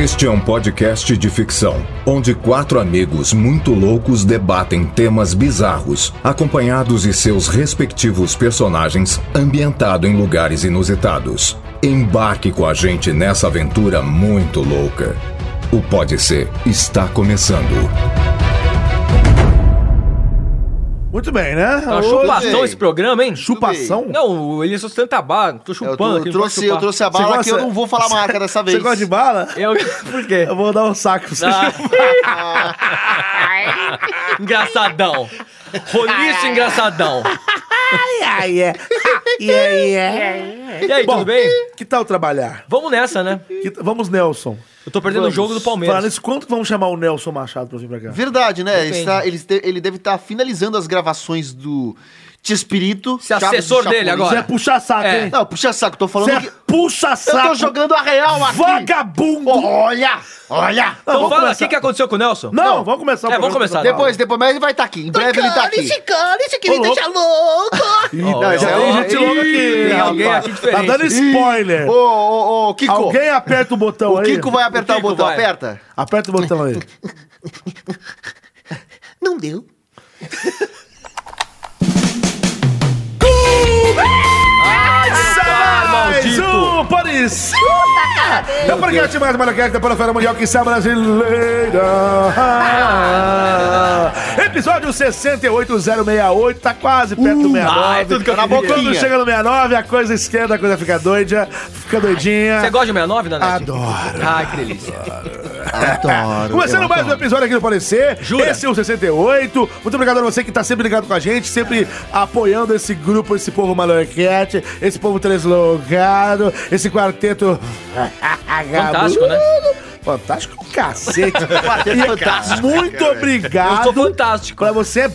Este é um podcast de ficção, onde quatro amigos muito loucos debatem temas bizarros, acompanhados de seus respectivos personagens, ambientado em lugares inusitados. Embarque com a gente nessa aventura muito louca. O Pode Ser está começando. Muito bem, né? Tá uma Hoje- chupação bem. esse programa, hein? Chupação? Não, o Elias sustenta a bala. Tô Eu, chupando tô- aqui. eu não pode trouxe, eu trouxe a bala gosta- aqui, eu não vou falar a marca dessa vez. Você gosta de bala? Eu... Por quê? Eu vou dar um saco pra você. Ah. engraçadão. Roliço engraçadão. Ai, é. Yeah, yeah. E aí, Bom, tudo bem? Que tal trabalhar? Vamos nessa, né? Que- Vamos, Nelson. Eu tô perdendo Vamos. o jogo do Falando Palmeiras. nisso, quanto que vamos chamar o Nelson Machado pra vir pra cá? Verdade, né? Depende. Está, ele, este- ele deve estar finalizando as gravações do Espírito. Ser assessor dele agora. Você é puxa saco, É. hein? Não, puxa saco, tô falando Você é que... puxa Eu saco. tô jogando a real aqui. Vagabundo. Olha, olha. Não, Então vamos fala, o começar. que, que aconteceu com o Nelson? Não, vamos começar. o É, vamos começar. Depois, depois, mas ele vai estar aqui. Em breve ele tá aqui. Calice, que Ô, me louco. deixa louco. Ih, já tem gente louca aqui. tem alguém rapaz. aqui diferente. Tá dando spoiler. Ô, ô, ô, Kiko. Alguém aperta o botão O aí. Kiko vai apertar o, Kiko botão. vai. Aperta. Aperta o botão aí. Não deu. Mais maldito. um Ser. É o podcast mais maracete da Panafera Mundial que está brasileira. Episódio 68068, tá quase perto do 69. ai, tudo que eu Tá na boquinha. Quando chega no 69, a coisa esquenta, a coisa fica doida, fica doidinha. Você gosta de 69, Nanete? Adoro. Ai, que delícia. Adoro. Começando mais um episódio aqui do Parecer. Jura? Esse é o 68. Muito obrigado a você que tá sempre ligado com a gente, sempre apoiando esse grupo, esse povo maluquete, esse povo translogado, esse quarteto. Fantástico, né? Fantástico cacete. Quarteto fantástico. Muito obrigado. Eu sou fantástico. Pra você.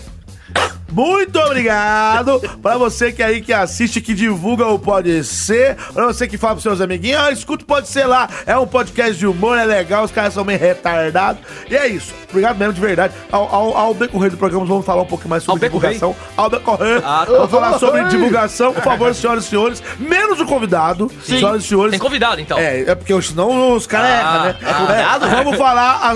Muito obrigado pra você que aí que assiste, que divulga o Pode Ser, pra você que fala pros seus amiguinhos, ah, escuta o Pode Ser lá, é um podcast de humor, é legal, os caras são meio retardados, e é isso, obrigado mesmo de verdade. Ao, ao, ao decorrer do programa vamos falar um pouco mais sobre Ao divulgação. Ao decorrer, Ah, tá. vamos falar sobre divulgação, por favor, senhoras e senhores, menos o convidado, Sim. senhoras e senhores. Tem convidado, então. É, é porque senão os caras Ah, erram, né? é convidado? vamos falar,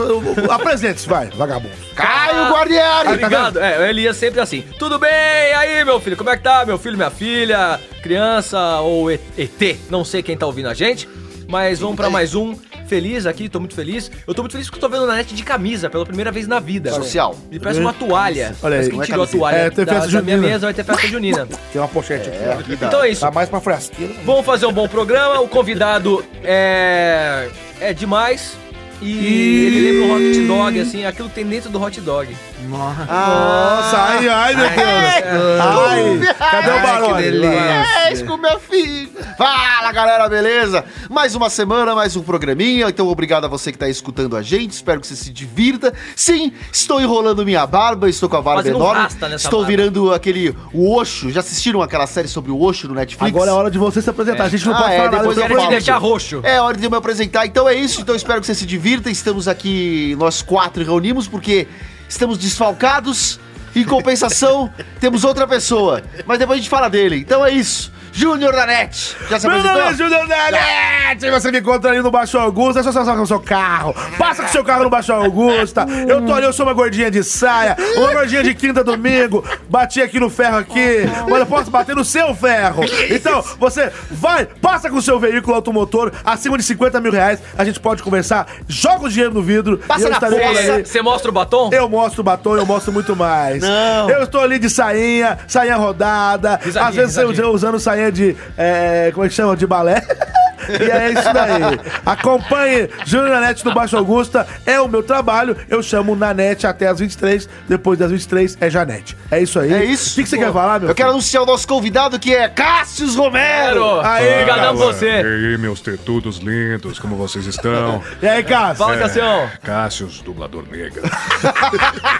apresente-se, vai, vagabundo. Caio Guardiani. Tá ligado? É, o Elias sempre assim. Tudo bem? E aí, meu filho? Como é que tá? Meu filho, minha filha, criança ou E- ET? Não sei quem tá ouvindo a gente. Mas vamos pra mais um. Feliz aqui, tô muito feliz. Eu tô muito feliz porque eu tô vendo na net de camisa pela primeira vez na vida. Social. Me parece uma toalha. Olha aí. Parece que é tirou a toalha É, tem da, festa da minha junina. mesa, vai ter festa junina. Tem uma pochete aqui, ó. aqui dá. Então é isso. Tá mais pra frasqueira. Vamos fazer um bom programa. O convidado é. é demais. E, ele lembra um hot dog, assim, aquilo que tem dentro do hot dog. Nossa, ai, ai, meu Deus. Ai, cadê o Barone? É, com meu filho. Fala, galera, beleza? Mais uma semana, mais um programinha. Então, obrigado a você que tá escutando a gente. Espero que você se divirta. Sim, estou enrolando minha barba, estou com a barba Fazendo enorme. rasta nessa estou barba. virando aquele o Osho. Já assistiram aquela série sobre o Osho no Netflix? Agora é hora de você se apresentar. A gente não Ah, pode é, falar nada. depois do eu falo. deixar roxo. É hora de eu me apresentar. Então é isso. Então espero que você se divirta. Estamos aqui, nós quatro reunimos, porque estamos desfalcados. Em compensação, temos outra pessoa. Mas depois a gente fala dele. Então é isso. Júnior da NET. Já se Meu nome é? Júnior Nanete, você me encontra ali no Baixo Augusta, é só passar com o seu carro. Passa com o seu carro no Baixo Augusta. Eu tô ali, eu sou uma gordinha de saia, uma gordinha de quinta domingo. Bati aqui no ferro aqui, mas eu posso bater no seu ferro. Então, você vai, passa com o seu veículo automotor, acima de 50 mil reais, a gente pode conversar, joga o dinheiro no vidro. Passa na força. Você mostra o batom? Eu mostro o batom, eu mostro muito mais. Não. Eu estou ali de sainha, sainha rodada. Risadinha, às vezes eu risadinha. eu usando sainha de. é, como é que chama? De balé. E é isso daí. Acompanhe Júnior Nanete no Baixo Augusta. É o meu trabalho. Eu chamo Nanete até as 23. Depois das 23 é Janete. É isso aí. É isso. O que, que você Pô, quer falar, meu? Eu quero filho? anunciar o nosso convidado que é Cássius Romero. Quero. Aê, Obrigadão você. E aí, meus tetudos lindos, como vocês estão? E aí, Cássio? Fala, Cassião. Cássius, dublador negro.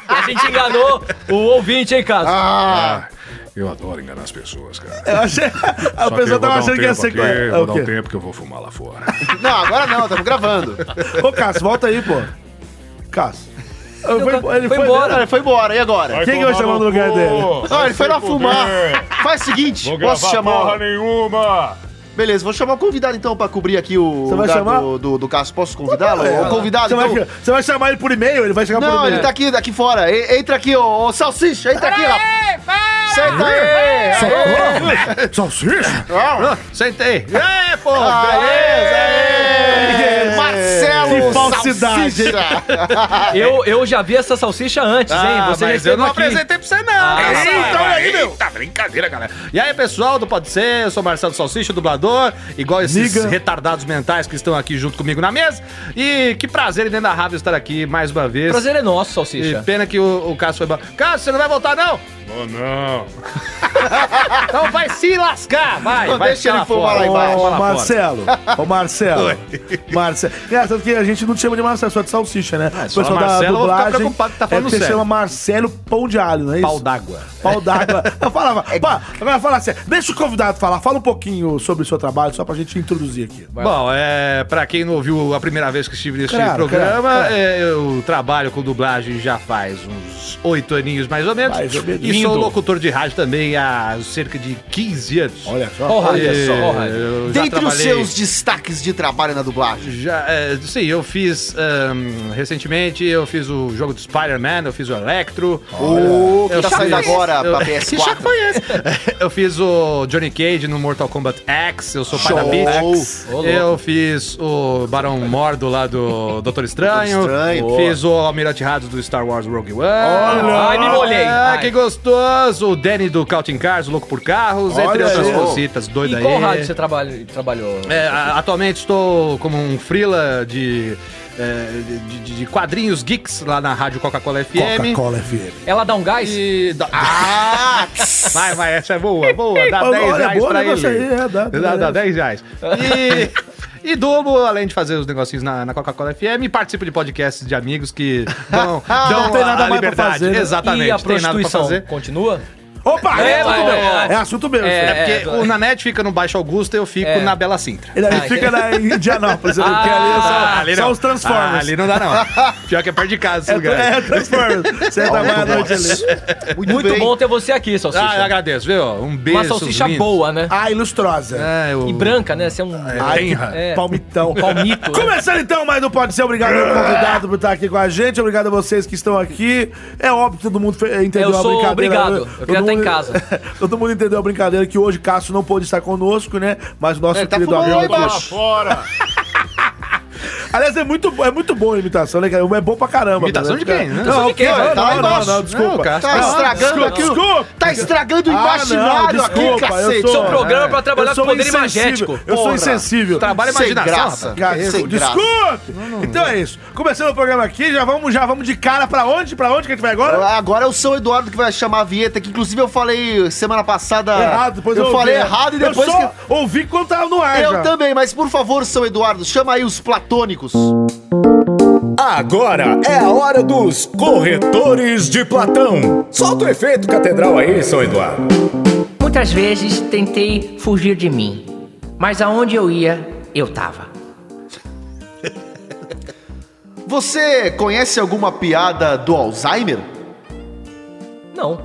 A gente enganou o ouvinte, hein, Cássio? Ah, Eu adoro enganar as pessoas, cara. Eu achei. A Só pessoa tava dar um achando que ia ser. aqui, É, vou o dar um tempo que eu vou fumar lá fora. não, agora não, estamos gravando. Ô, Cássio, volta aí, pô. Cássio. Eu fui- Foi foi embora. Ele foi embora, e agora? Quem que vai chamar no lugar dele? Não, ele foi lá fumar. Faz o seguinte, Vou posso chamar. porra nenhuma! Beleza, vou chamar o convidado então pra cobrir aqui o Você vai chamar? do, do, do Cássio. Posso convidá-lo? O convidado, Você vai, então... você vai chamar ele por e-mail? Ele vai chegar por Não, e-mail. ele tá aqui, aqui fora. E- entra aqui, ô, ô Salsicha, entra aqui, ó. Senta aí! Salsicha? Ah, Sentei. É, pô. Beleza! aê! Que falsidade, Salsicha! Eu, eu já vi essa salsicha antes, hein? Ah, Você já mas eu não aqui. apresentei pra você, não. Ah, Essa então aí, meu. Tá brincadeira, galera. E aí, pessoal do Pode Ser, eu sou Marcelo Salsicha, dublador, igual esses Niga. retardados mentais que estão aqui junto comigo na mesa. E que prazer inenarrável estar aqui mais uma vez. Prazer é nosso, E salsicha. pena que o, o Cássio foi. Cássio, você não vai voltar, não? Oh, não. Então vai se lascar, vai. Não, vai deixa ele fumar lá fora. embaixo. Ô. Marcelo, ô Marcelo, Marcelo. Engraçado que a gente não te chama de Marcelo, só de salsicha, né? É, fala Marcelo, preocupado que tá falando é que você sério. chama Marcelo Pão de Alho, não é isso? Pau d'água. Pau d'água. Eu falava, pá, agora fala assim, deixa o convidado falar, fala um pouquinho sobre o seu trabalho, só pra gente introduzir aqui. Bom, é, pra quem não ouviu a primeira vez que estive nesse Claro, programa, claro, claro. é, eu trabalho com dublagem já faz uns oito aninhos mais ou menos. Mais ou menos. E sou locutor de rádio também há cerca de 15 anos. Olha só. Olha É, só, olha. Dentre os seus destaques de trabalho na dublagem. Já, é, sim, eu fiz ahn, recentemente, eu fiz o jogo do Spider-Man, eu fiz o Electro. O que Eu tá fiz- saindo agora eu- pra Que PS4. chato foi esse? eu fiz o Johnny Cage no Mortal Kombat X, eu sou pai da Show. Ô, louco. Eu fiz o Barão Mordo lá do Doutor Estranho. Doutor Estranho. Fiz o Almirante Rados do Star Wars Rogue One. Ai, me molhei. Ah, que gostoso! O Danny do Counting Cars, o Louco por Carros, Olha entre outras aí. cositas E doidas aí. qual rádio você trabalha, trabalhou? É, a- atualmente estou como um freela de, é, de, de- de quadrinhos geeks lá na rádio Coca-Cola FM. Coca-Cola FM. Ela dá um gás? E Ah! Vai, vai, essa é boa, boa. Dá Olha, 10 olha, reais boa pra ele. aí, é, dá- dá, dá 10 reais. E, e dublo, além de fazer os negocinhos na, na Coca-Cola FM, participo de podcasts de amigos que dão, dão Não tem nada a mais pra liberdade. fazer, né? Exatamente, e a tem nada pra prostituição fazer. continua? Opa, É, é, assunto é, meu. é. É assunto meu. É, Porque o Nanete fica no Baixo Augusta e eu fico É. na Bela Sintra. Ele aí Ah, fica na em Indianápolis, ali, Ah, ali é só, Ah, ali só não. os Transformers. Ah, ali não dá, não. Pior que é perto de casa esse É, lugar. é, Transformers. Você trabalha à noite ali. Muito, bom ter você aqui, salsicha. Ah, eu agradeço, viu? Um beijo, Uma salsicha boa, né? Ah, ilustrosa. É, eu... E branca, né? Você é um... É. palmitão. Palmito, né? Começando então, mais um Pode Ser. Obrigado ao convidado por estar aqui com a gente. Obrigado a vocês que estão aqui. É óbvio que todo mundo entendeu Eu a sou brincadeira. obrigado. Eu Todo queria estar em mundo- casa. todo mundo entendeu a brincadeira que hoje Cássio não pôde estar conosco, né? Mas o nosso Ele tá querido lá amigo... Fora! Aliás, é muito, é muito boa a imitação, né, cara? É bom pra caramba. Imitação né? de quem, né? Não, de quem? não, Tá lá não, embaixo. não, não, desculpa. Não, Tá Não, estragando desculpa, aqui. o- desculpa. Tá estragando o Ah, imaginário não, aqui, desculpa, eu cacete. sou- Seu programa é pra trabalhar Eu com poder imagético. Eu sou insensível. Sem imaginação. Desculpe! Então é isso. Começando o programa aqui, já vamos, já vamos de cara pra onde? Pra onde que a gente vai agora? Agora é o São Eduardo que vai chamar a vinheta, que inclusive eu falei semana passada. Errado, depois eu, ouvi, falei né? errado e depois Eu só que. ouvi quando tava no ar Eu já. também, mas por favor, São Eduardo, chama aí os platônicos. Agora é a hora dos corretores de Platão. Solta o efeito catedral aí, São Eduardo. Muitas vezes tentei fugir de mim, mas aonde eu ia, eu tava. Você conhece alguma piada do Alzheimer? Não.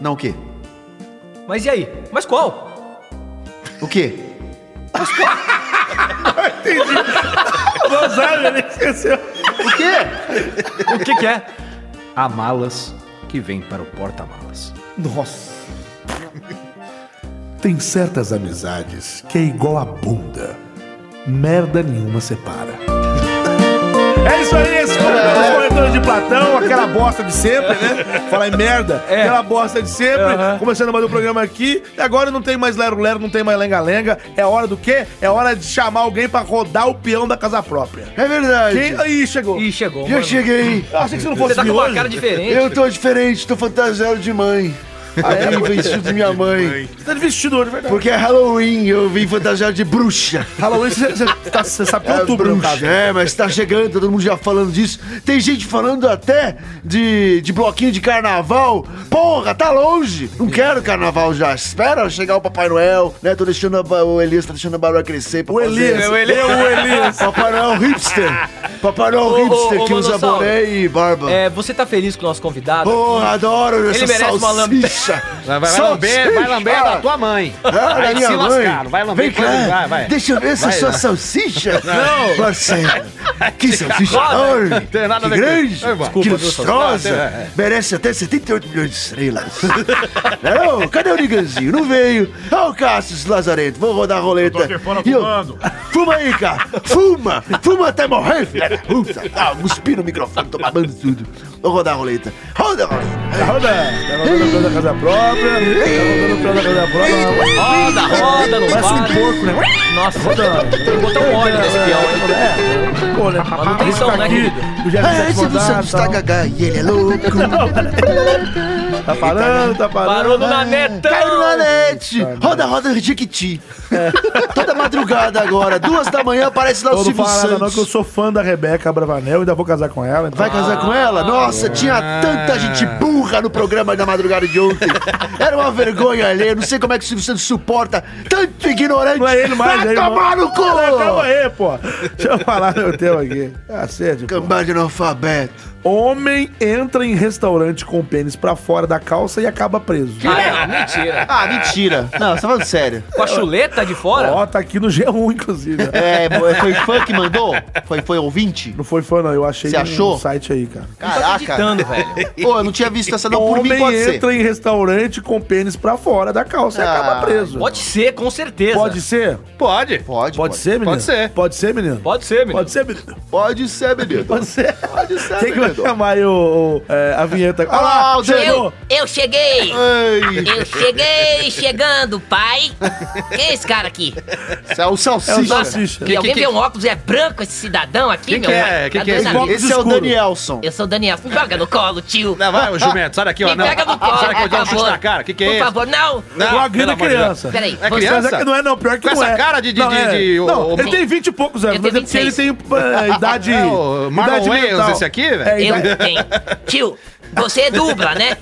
Não, o quê? Mas e aí? Mas qual? O quê? Não sabe, ele esqueceu. O quê? O que que é? Há malas que vêm para o porta-malas. Nossa. Tem certas amizades que é igual a bunda. Merda nenhuma separa. É isso aí, esse foi de Platão, aquela bosta de sempre, né? Falar em merda, É. aquela bosta de sempre. Aham. Começando mais um programa aqui. E agora não tem mais lero-lero, não tem mais lenga-lenga. É hora do quê? É hora de chamar alguém pra rodar o peão da casa própria. É verdade. Quem? Aí, chegou. Ih, chegou, Já mano. cheguei. Eu achei que você não fosse Você tá com uma hoje. cara diferente. Eu tô diferente, tô fantasiado de mãe. Aí vim vestido de minha mãe. Você tá de vestido hoje, é verdade. Porque é Halloween, eu vim fantasiado de bruxa. Halloween, você, você, tá- você sabe que é É, outubro, bruxa. caso. É, mas tá chegando, todo mundo já falando disso. Tem gente falando até de, de bloquinho de carnaval. Porra, tá longe. Não quero carnaval já. Espera chegar o Papai Noel, né? Tô deixando a, o Elias, tá deixando a barba crescer. pra O Elias, É o Elias. eu, o Elias. Papai Noel hipster. Papai Noel Ô, ô, hipster ô, que usa boné e barba. É, você tá feliz com o nosso convidado? Porra, adoro essa Ele merece uma lambe- salsicha! Vai, vai, vai lamber, vai lamber da tua mãe. Ah, Vai minha se mãe. lascar, não vai lamber Vem cá, vai, vai. deixa eu ver essa Vai sua salsicha. Não. Marcelo, que salsicha enorme. Tem nada a que ver com grande, que Desculpa, viu, lustrosa. É, é. Merece até 78 milhões de estrelas. Não, cadê o Niganzinho? Não veio. Ó o Cassius Lazarento, vou rodar a roleta. tô aqui fora eu- fumando. Fuma aí, cara. Fuma. Fuma até morrer, filha da puta. Ah, cuspi no microfone, tô babando tudo. Vou rodar a roleta. Roda a roleta. Tá rodando. Tá rodando o plano da casa própria. Tá rodando da casa própria. Roda, roda, não Parece um para. porco, né? Nossa, tem que botar um óleo nesse peão, hein? É, pô, né? Manutenção, né, querido? Ah, esse do Santos tá gagá e ele é louco. Tá parando, tá parando. Parou no nanetão. Caiu no Nanete! Roda, roda, Jequiti! Toda madrugada agora, duas da manhã, aparece lá o Silvio nada não, Santos. que eu sou fã da Rebeca Bravanel, ainda vou casar com ela. Então... Vai casar com ela? Nossa, tinha tanta gente burra no programa da madrugada de ontem. Era uma vergonha ali. Não sei como é que o Silvio Santos suporta tanto ignorante. Não é ele mais, Vai é tomar no cu! Calma aí, pô. Deixa eu falar meu tema aqui. Cacete, pô. Cambada de analfabeto. Homem entra em restaurante com o pênis pra fora da calça e acaba preso. Ah, não, mentira. Ah, mentira. Não, você tá falando sério. Com a chuleta de fora? Ó, tá aqui no G1, inclusive. É, foi fã que mandou? Foi, foi ouvinte? Não foi fã, não. Eu achei Você achou? site aí, cara. Não Caraca. acreditando, velho. Pô, eu não tinha visto essa não. Por mim Homem pode ser. entra em restaurante com pênis pra fora da calça e Ah, acaba preso. Pode ser, com certeza. Pode ser? Pode. Pode, Pode ser, menino? Pode ser. Pode ser, menino? Pode ser, menino. Pode ser, menino? Pode ser, menino. Pode ser. Pode ser, Quem que vai menino. chamar aí o, o, é, a vinheta? Olha Ah, lá, o chegou. Eu, eu cheguei! Ei, Eu cheguei chegando, pai! Quem é esse cara aqui? esse é o É o salsicha. salsicha. E alguém que- vê um óculos é branco esse cidadão aqui, Que meu que é? Que Tá que é dando esse a. Esse é o. Danielson. Eu sou o Daniel. Me joga no colo, tio. Não, vai, ô jumento, sai daqui, ó. Me Não. pega no colo, Sai daqui, eu por dar um chute na cara. Que que é Por isso? favor, não. Não, O é de Deus. criança. Peraí, É criança? É que não é, não. Pior que Com não essa é. cara de- de- não, de- é. Não, o- ele tem 20 e poucos anos, mas é porque ele 26. tem é, idade. É o Marlon idade Wayans mental. esse aqui, velho? É, Eu tenho. Tio, você é dubla, né?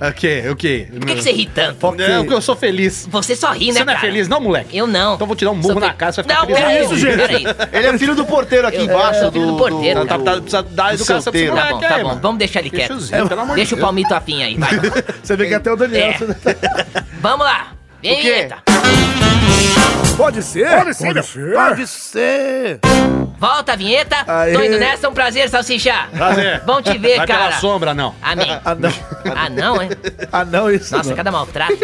O quê? O quê? Por que, que você ri tanto? É, porque eu sou feliz. Você só ri, né, Você não é cara? feliz, não, moleque? Eu não. Então eu vou te dar um Sou murro na fe- cara, você vai ficar Não, feliz. peraí, isso, gente? peraí. Ele é filho do porteiro aqui Eu- embaixo. é, filho do porteiro. Tá, tá, precisa dar educação pra esse solteiro. Tá moleque bom, aí, tá bom. mano. Vamos deixar ele quieto. Deixa pelo amor de Deixa o Deus. palmito afim aí, vai. Você vê que até o Daniel. É. Vamos lá. Vinheta. Pode ser? Pode ser. Pode ser. Volta a vinheta. Aê. Tô indo nessa, um prazer, Salsicha. Prazer. Bom te ver, Vai cara. pela sombra, não. Amém. Ah, não. Ah, não, é? Ah, não, isso Nossa, não. cada maltrato.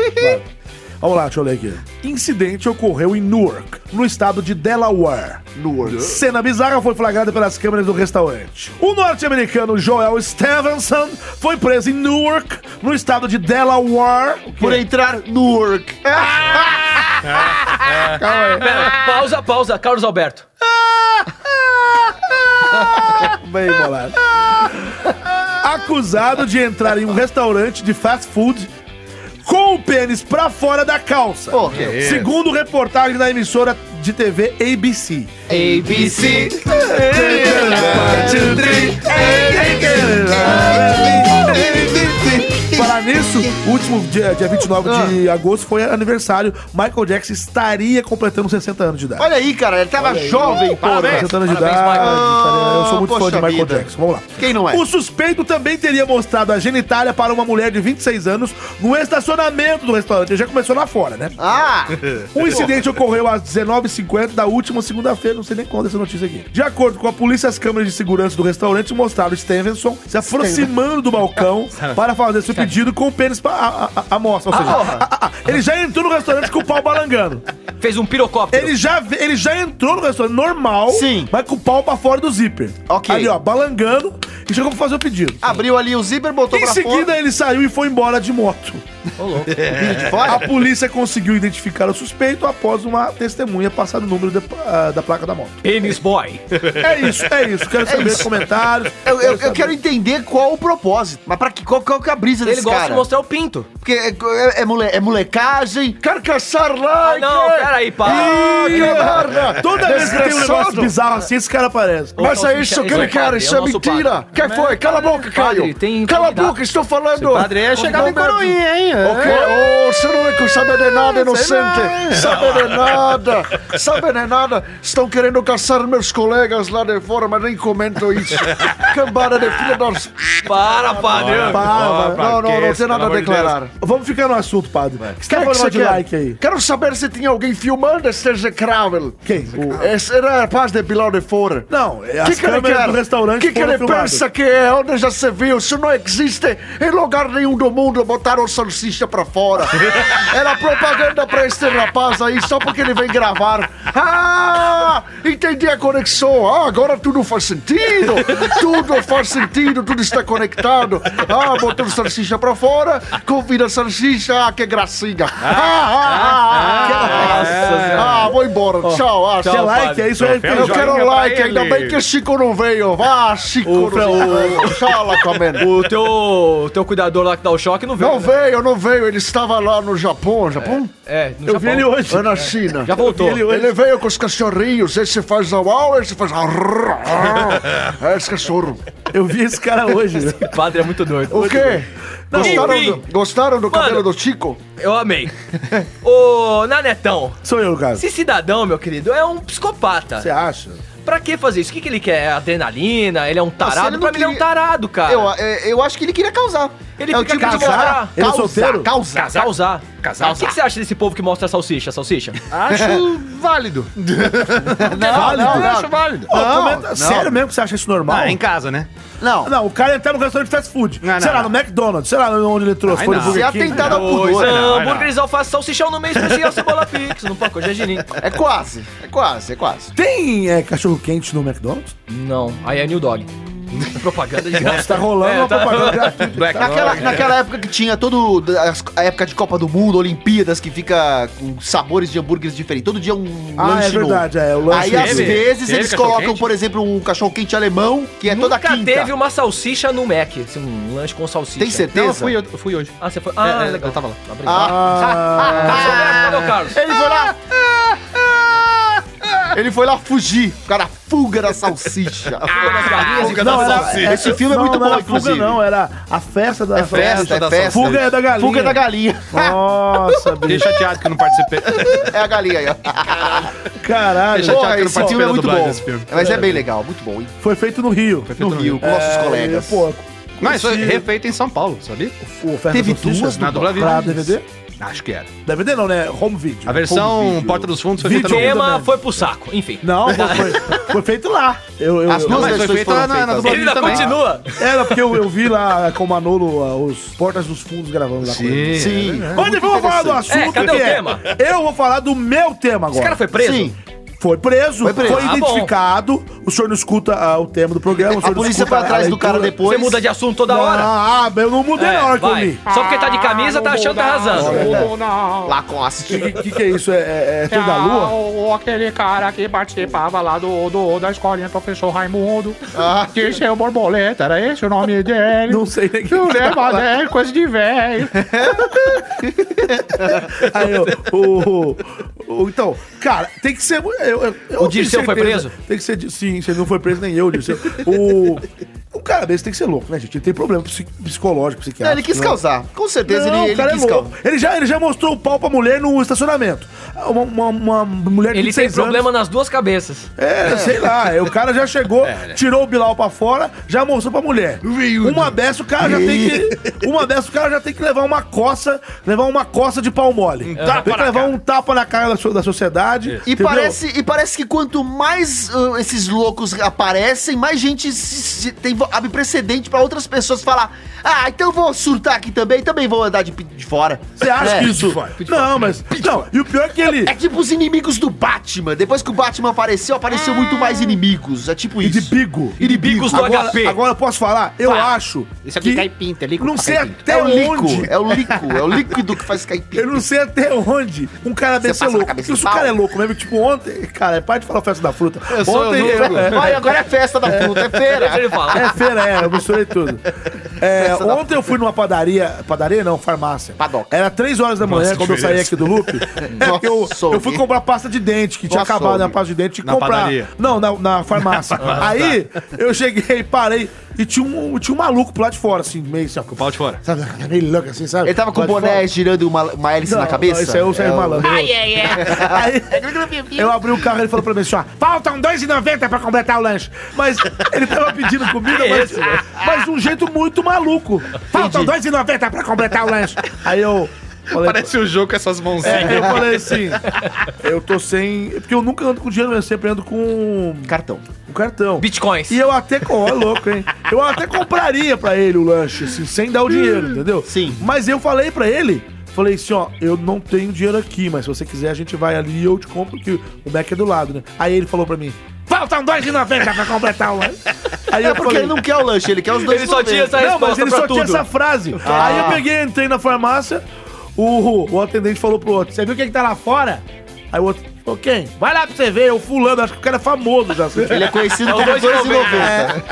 Vamos lá, deixa eu ler aqui. Incidente ocorreu em Newark, no estado de Delaware. Newark. Cena bizarra foi flagrada pelas câmeras do restaurante. O norte-americano Joel Stevenson foi preso em Newark, no estado de Delaware. Por entrar no work. Calma aí. Pera, pausa, pausa. Carlos Alberto. Bem bolado. Acusado de entrar em um restaurante de fast food com o pênis pra fora da calça. É Segundo reportagem da emissora de TV ABC. ABC. Falar nisso, o último dia, dia 29 de agosto foi aniversário. Michael Jackson estaria completando 60 anos de idade. Olha aí, cara, ele tava jovem, pô. Parabéns. 60 anos de Parabéns, idade. Eu sou muito fã de Michael vida. Jackson. Vamos lá. Quem não é? O suspeito também teria mostrado a genitália para uma mulher de 26 anos no estacionamento do restaurante. Ele já começou lá fora, né? Ah, O incidente ocorreu às 19h50 da última segunda-feira, não sei nem quando essa notícia aqui. De acordo com a polícia, as câmeras de segurança do restaurante mostraram Stevenson se aproximando do balcão para fazer seu pedido com o pênis pra, a, a, a mostra. Ou seja, a- ele já entrou no restaurante com o pau balangando. Fez um pirocóptero. Ele já, ele já entrou no restaurante normal, Sim. mas com o pau pra fora do zíper. Ok. Ali, ó, balangando e chegou pra fazer o pedido. abriu ali o zíper, botou Em pra seguida, fora. ele saiu e foi embora de moto. De A fora. polícia conseguiu identificar o suspeito após uma testemunha passar o número de- ah, da placa da moto. Penis boy. É isso, é isso. Quero saber isso. comentários. Eu, eu- eu quero entender qual o propósito. Mas pra que, qual, qual que é a brisa Ele desse gosta cara? de mostrar o pinto. Porque é, é- é mole- é molecagem. Quero caçar Ah, like. não, peraí, para. Ah, que merda. Toda vez que tem um negócio bizarro assim, esse cara aparece. Mas é isso, que ele é quer, isso é é o mentira. Quem foi? Cala a boca, Caio. Cala a boca, estou falando. Esse padre é chegado em coroinha, hein? É. O quê? Oh, você não é sabe de nada, inocente. Sabe de nada. Sabe de nada. Estão querendo caçar meus colegas lá de fora, mas nem comento isso. Cambada de filha das... Para, padre. Para, Não, não, não tem nada a declarar. Vamos ficar no assunto, padre. O que você tá que falando de quer? like aí? Quero saber se tinha alguém filmando esse execrável. Quem? O- Esse era rapaz de Pilar de Fora. Não, é O as que, que ele câmeras quer? do restaurante O que, que ele filmadas. pensa que é? Onde já se viu? Isso não existe em lugar nenhum do mundo. Botaram salsicha pra fora. Era propaganda pra este rapaz aí, só porque ele vem gravar. Ah! Entendi a conexão. Ah, agora tudo faz sentido. Tudo faz sentido, tudo está conectado. Ah, botou salsicha pra fora, convida a salsicha. Ah, que gracinha. Ah, ah, ah, ah, ah, vou embora. Tchau. Ah, Quer tchau. like? É isso aí. Eu quero like, ainda bem que Chico não veio. Vá, Chico. O não veio. Tchau, comendo. O teu, teu cuidador lá que dá o choque não veio. Não né? veio, não veio. Ele estava lá no Japão. Japão? É, no Eu vi Japão. ele hoje. Ou na China? Já voltou. Vi ele hoje. Ele veio com os cachorrinhos. Esse faz au, esse faz. É esse cachorro. Eu vi esse cara hoje. O padre é muito doido. O quê? Gostaram do, gostaram do Mano. cabelo do Chico? Eu amei. Ô, Nanetão, Sou eu, cara. esse cidadão, meu querido, é um psicopata. Você acha? Pra que fazer isso? O que, que ele quer? É Adrenalina? Ele é um tarado? pra mim, ele é um queria- tarado, cara. Eu, é, eu acho que ele queria causar. Ele é o tipo de casar? mostrar- Ele é causar, solteiro? Causar. Causar. Causar. Casar. O que, que você acha desse povo que mostra salsicha? Salsicha? Acho válido. Não, não, Eu não. acho válido. Não, comenta- não. Sério mesmo que você acha isso normal? Ah, em casa, né? Não. Não, o cara entrar no restaurante de fast food. Não, sei não, lá, não. no McDonald's, sei lá onde ele trouxe. Ai, foi no não. Você é Burger King. atentado ao pudor. é, não, hambúrgueres, alface, salsichão no meio especial, cebola pix, no pacote de geninho. É quase, é quase, é quase. Tem é, cachorro quente no McDonald's? Não, aí é New Dog. Propaganda de graça. Tá rolando É, uma tá- propaganda gratuita. Black Naquela, naquela época que tinha todo. A época de Copa do Mundo, Olimpíadas, que fica com sabores de hambúrgueres diferentes. Todo dia um Ah, lanche é verdade, é, o lanche Aí, às Teve? vezes, Teve eles colocam, quente? por exemplo, um cachorro-quente alemão, que é toda Nunca quinta. teve uma salsicha no Mac, assim, um lanche com salsicha. Tem certeza? Não, eu fui, eu fui hoje. Ah, você foi? Ah, É, é, legal. eu tava lá. Tá brincando. Ah, Cadê o Carlos? Ele foi lá. Ele foi lá fugir. O cara fuga da salsicha. A fuga das galinhas e não, da salsicha. Esse filme é não, muito não bom, era inclusive. fuga não, era a festa da É festa, é festa. Fuga é da galinha. Fuga da galinha. Nossa, Fiquei bicho. chateado que eu não participei. É a galinha aí, ó. Caralho. Que eu não esse filme é muito dublagem bom. filme. Mas é bem legal, muito bom, hein? Foi feito no Rio. No Rio, com nossos É, colegas. Pô, Mas foi refeito em São Paulo, sabia? Teve duas Na pra vida. DVD? Acho que era. DVD não, né? Home video. A versão video. Porta dos Fundos foi feita O no... mesmo. tema foi pro saco, enfim. Não, foi, foi, feito lá. Eu, eu, As duas mas foi versões feita foram na- na feitas. dublagem Ele ainda também. continua. Era porque eu, eu vi lá com o Manolo ah, os Portas dos Fundos gravando lá com ele. Sim. Sim. Mas eu vou falar do assunto É, cadê o é. tema? Eu vou falar do meu tema agora. Esse cara foi preso? Sim. Foi preso, Foi foi, preso. Ah, identificado. O senhor não escuta ah, o tema do programa. O senhor A polícia foi atrás do cara depois. Você muda de assunto toda Não, hora. Ah, eu não mudei É, na hora que eu li. Só porque tá de camisa, tá achando que tá arrasando. Lacoste. O que, que é isso? É, é, é Trem da Ah, Lua? o, aquele cara que participava lá do, do, da escolinha, professor Raimundo. Ah. Que seu borboleta, era esse o nome dele? Não sei nem Não que leva né? Coisa de velho. Aí, o, o- o- Então, cara, tem que ser. Eu, eu, O Dirceu foi preso? Tem que ser. Sim, você não foi preso nem eu, Dirceu. O. O cara desse tem que ser louco, né, gente? Ele tem problema psi- psicológico, psiquiátrico. Não, ele quis né? causar. Com certeza Não, ele, ele cara é quis louco. causar. Ele já, ele já mostrou o pau pra mulher no estacionamento. Uma, uma, uma mulher de Ele tem 26 problema anos. nas duas cabeças. É, sei lá. O cara já chegou, É, tirou o Bilal pra fora, já mostrou pra mulher. Uma dessa o cara já tem que. Uma dessa o cara já tem que levar uma coça, levar uma coça de pau mole. tem que levar um tapa na cara da, so- da sociedade. E entendeu? parece, e parece que quanto mais ah, esses loucos aparecem, mais gente se- se- tem, abre precedente pra outras pessoas falar: Ah, então eu vou surtar aqui também, também vou andar de, de fora. Você acha É. que isso. Não, mas. Não, e o pior é que ele. É tipo os inimigos do Batman. Depois que o Batman apareceu, apareceu muito mais inimigos. É tipo isso. de bigo. Inimigos do agora, HP. Agora eu posso falar? Eu acho. Isso aqui que cai pinta, líquido Não sei até É onde. é o líquido, é o líquido que faz cair Eu não sei até onde um cara desse é louco. Porque se o cara é louco mesmo, tipo, ontem. Cara, é pai de falar festa da fruta. sou Ontem. eu eu- é, Vai, agora é festa da fruta, é feira. É feira, é, eu misturei tudo. É, ontem eu fui numa padaria. Padaria não, farmácia. Padoca. Era 3 horas da manhã Nossa, quando eu saí aqui do loop. porque eu, Nossa, eu fui comprar pasta de dente, que tinha Nossa, acabado a Gui. pasta de dente e Na comprar. padaria? Não, na, na farmácia. Aí eu cheguei, parei. E tinha um, tinha um maluco pro lado de fora, assim, meio assim, ó. Com o pau de fora. Sabe, meio louco assim, sabe? Ele tava com o Lá de boné fora. girando uma, uma hélice Não, na cabeça? Não, isso aí é o Sérgio É o- Malandro. Ai, ai, ai. Eu abri o carro e ele falou pra mim assim, ó, faltam R$2,90 pra completar o lanche. Mas ele tava pedindo comida, mas, mas de um jeito muito maluco. Faltam R$2,90 pra completar o lanche. Aí eu falei... Parece o jogo com essas mãozinhas. É, eu falei assim, eu tô sem... Porque eu nunca ando com dinheiro, eu sempre ando com Cartão. o cartão. Bitcoins. E eu até, ó, é louco, hein? Eu até compraria pra ele o lanche, assim, sem dar o dinheiro, entendeu? Sim. Mas eu falei pra ele, falei assim, ó, eu não tenho dinheiro aqui, mas se você quiser a gente vai ali e eu te compro, que o Mac é do lado, né? Aí ele falou pra mim, faltam R$2,90 pra completar o lanche. Aí É eu porque falei, ele não quer o lanche, ele quer os dois Ele só tinha essa não, mas ele pra só tudo. tinha essa frase. Aí eu peguei, entrei na farmácia, o, o atendente falou pro outro, você viu quem que tá lá fora? Aí o outro, falou, quem? Vai lá pra você ver, o fulano, acho que o cara é famoso já. assim. Ele é conhecido É como 2,90. 2,90.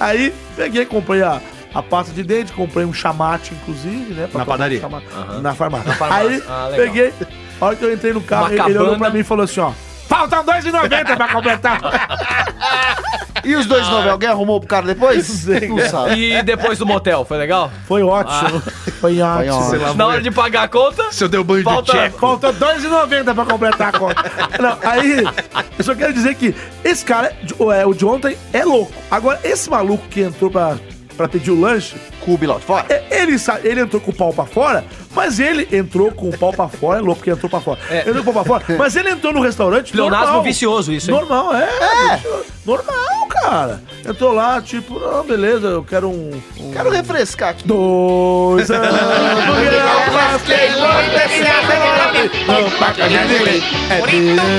Aí peguei, comprei a, a pasta de dente, comprei um chamate, inclusive, né? pra Na padaria. chamate. Na farmácia. farmácia. Aí Ah, peguei, a hora que eu entrei no carro, Uma ele, ele olhou cabana. pra mim e falou assim, ó. Faltam R$2,90 pra completar. E os dois não, alguém arrumou pro cara depois? Não sabe. E depois do motel, foi legal? Foi ótimo. Foi ótimo. ótimo. Na hora de pagar a conta, Se eu dei o banho Falta- de chefe. Falta R$2,90 pra completar a conta. Não, aí, eu só quero dizer que esse cara, o- é, o de ontem, é louco. Agora, esse maluco que entrou pra, pra pedir o lanche, Com o Bilote fora. é, ele, sa- ele entrou com o pau pra fora, mas ele entrou com o pau pra fora, é louco que entrou pra fora. É. Entrou com o pau pra fora, mas ele entrou no restaurante normal. vicioso isso, hein? Normal, é. Normal, cara. Entrou lá, tipo, não, beleza, eu quero um... um Quero refrescar aqui. Dois anos,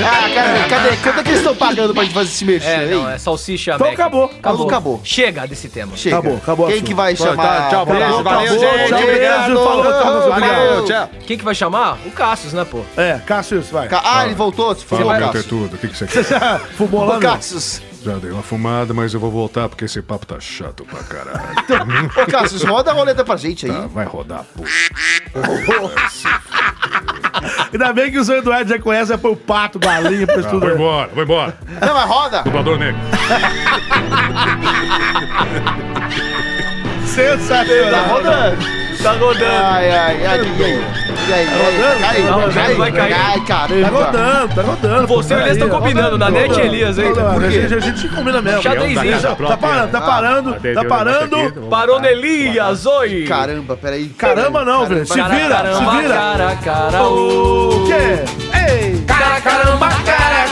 Ah, cadê, cadê? Quanto é que eles estão pagando pra gente fazer esse mexer É, aí? não, é salsicha Então acabou. Acabou. Acabou. Chega desse tema. Chega. Acabou, acabou Quem assunto. que vai chamar? tá, tchau, beijo, valeu, gente. tchau, beijo, falou, tchau, Valeu, tchau. Quem que vai chamar? O Cassius, né, pô? É, Cassius, vai. Ca- Ah, ele voltou? Se Fala, meu Cassius. tudo. O que, que você Você quer? fumou lá, Ô, não? Cassius. Já dei uma fumada, mas eu vou voltar porque esse papo tá chato pra caralho. Ô, Cassius, roda a roleta pra gente aí. Tá, vai rodar, pô. Ainda bem que o sonho do Ed já conhece, já foi o pato, galinha, pra Ah, tudo. vai embora, vai embora. Não, mas roda. Dublador negro. Sensacional. Tá rodando. Tá rodando. Ai, ai, ai. E aí? E aí? Tá rodando, cai, vai cair. Ai, Tá caramba. rodando, tá rodando. Você e o Elias Aí, estão combinando, na net e Elias, hein? Por a, quê? gente, a gente combina mesmo. Xadrezinho. Já- Tá parando, tá parando, tá parando. Parou Nelias, oi! Caramba, peraí. Caramba não, velho. Se vira, caramba, se vira. Cara, cara, O quê? Ei! Cara, caramba, cara,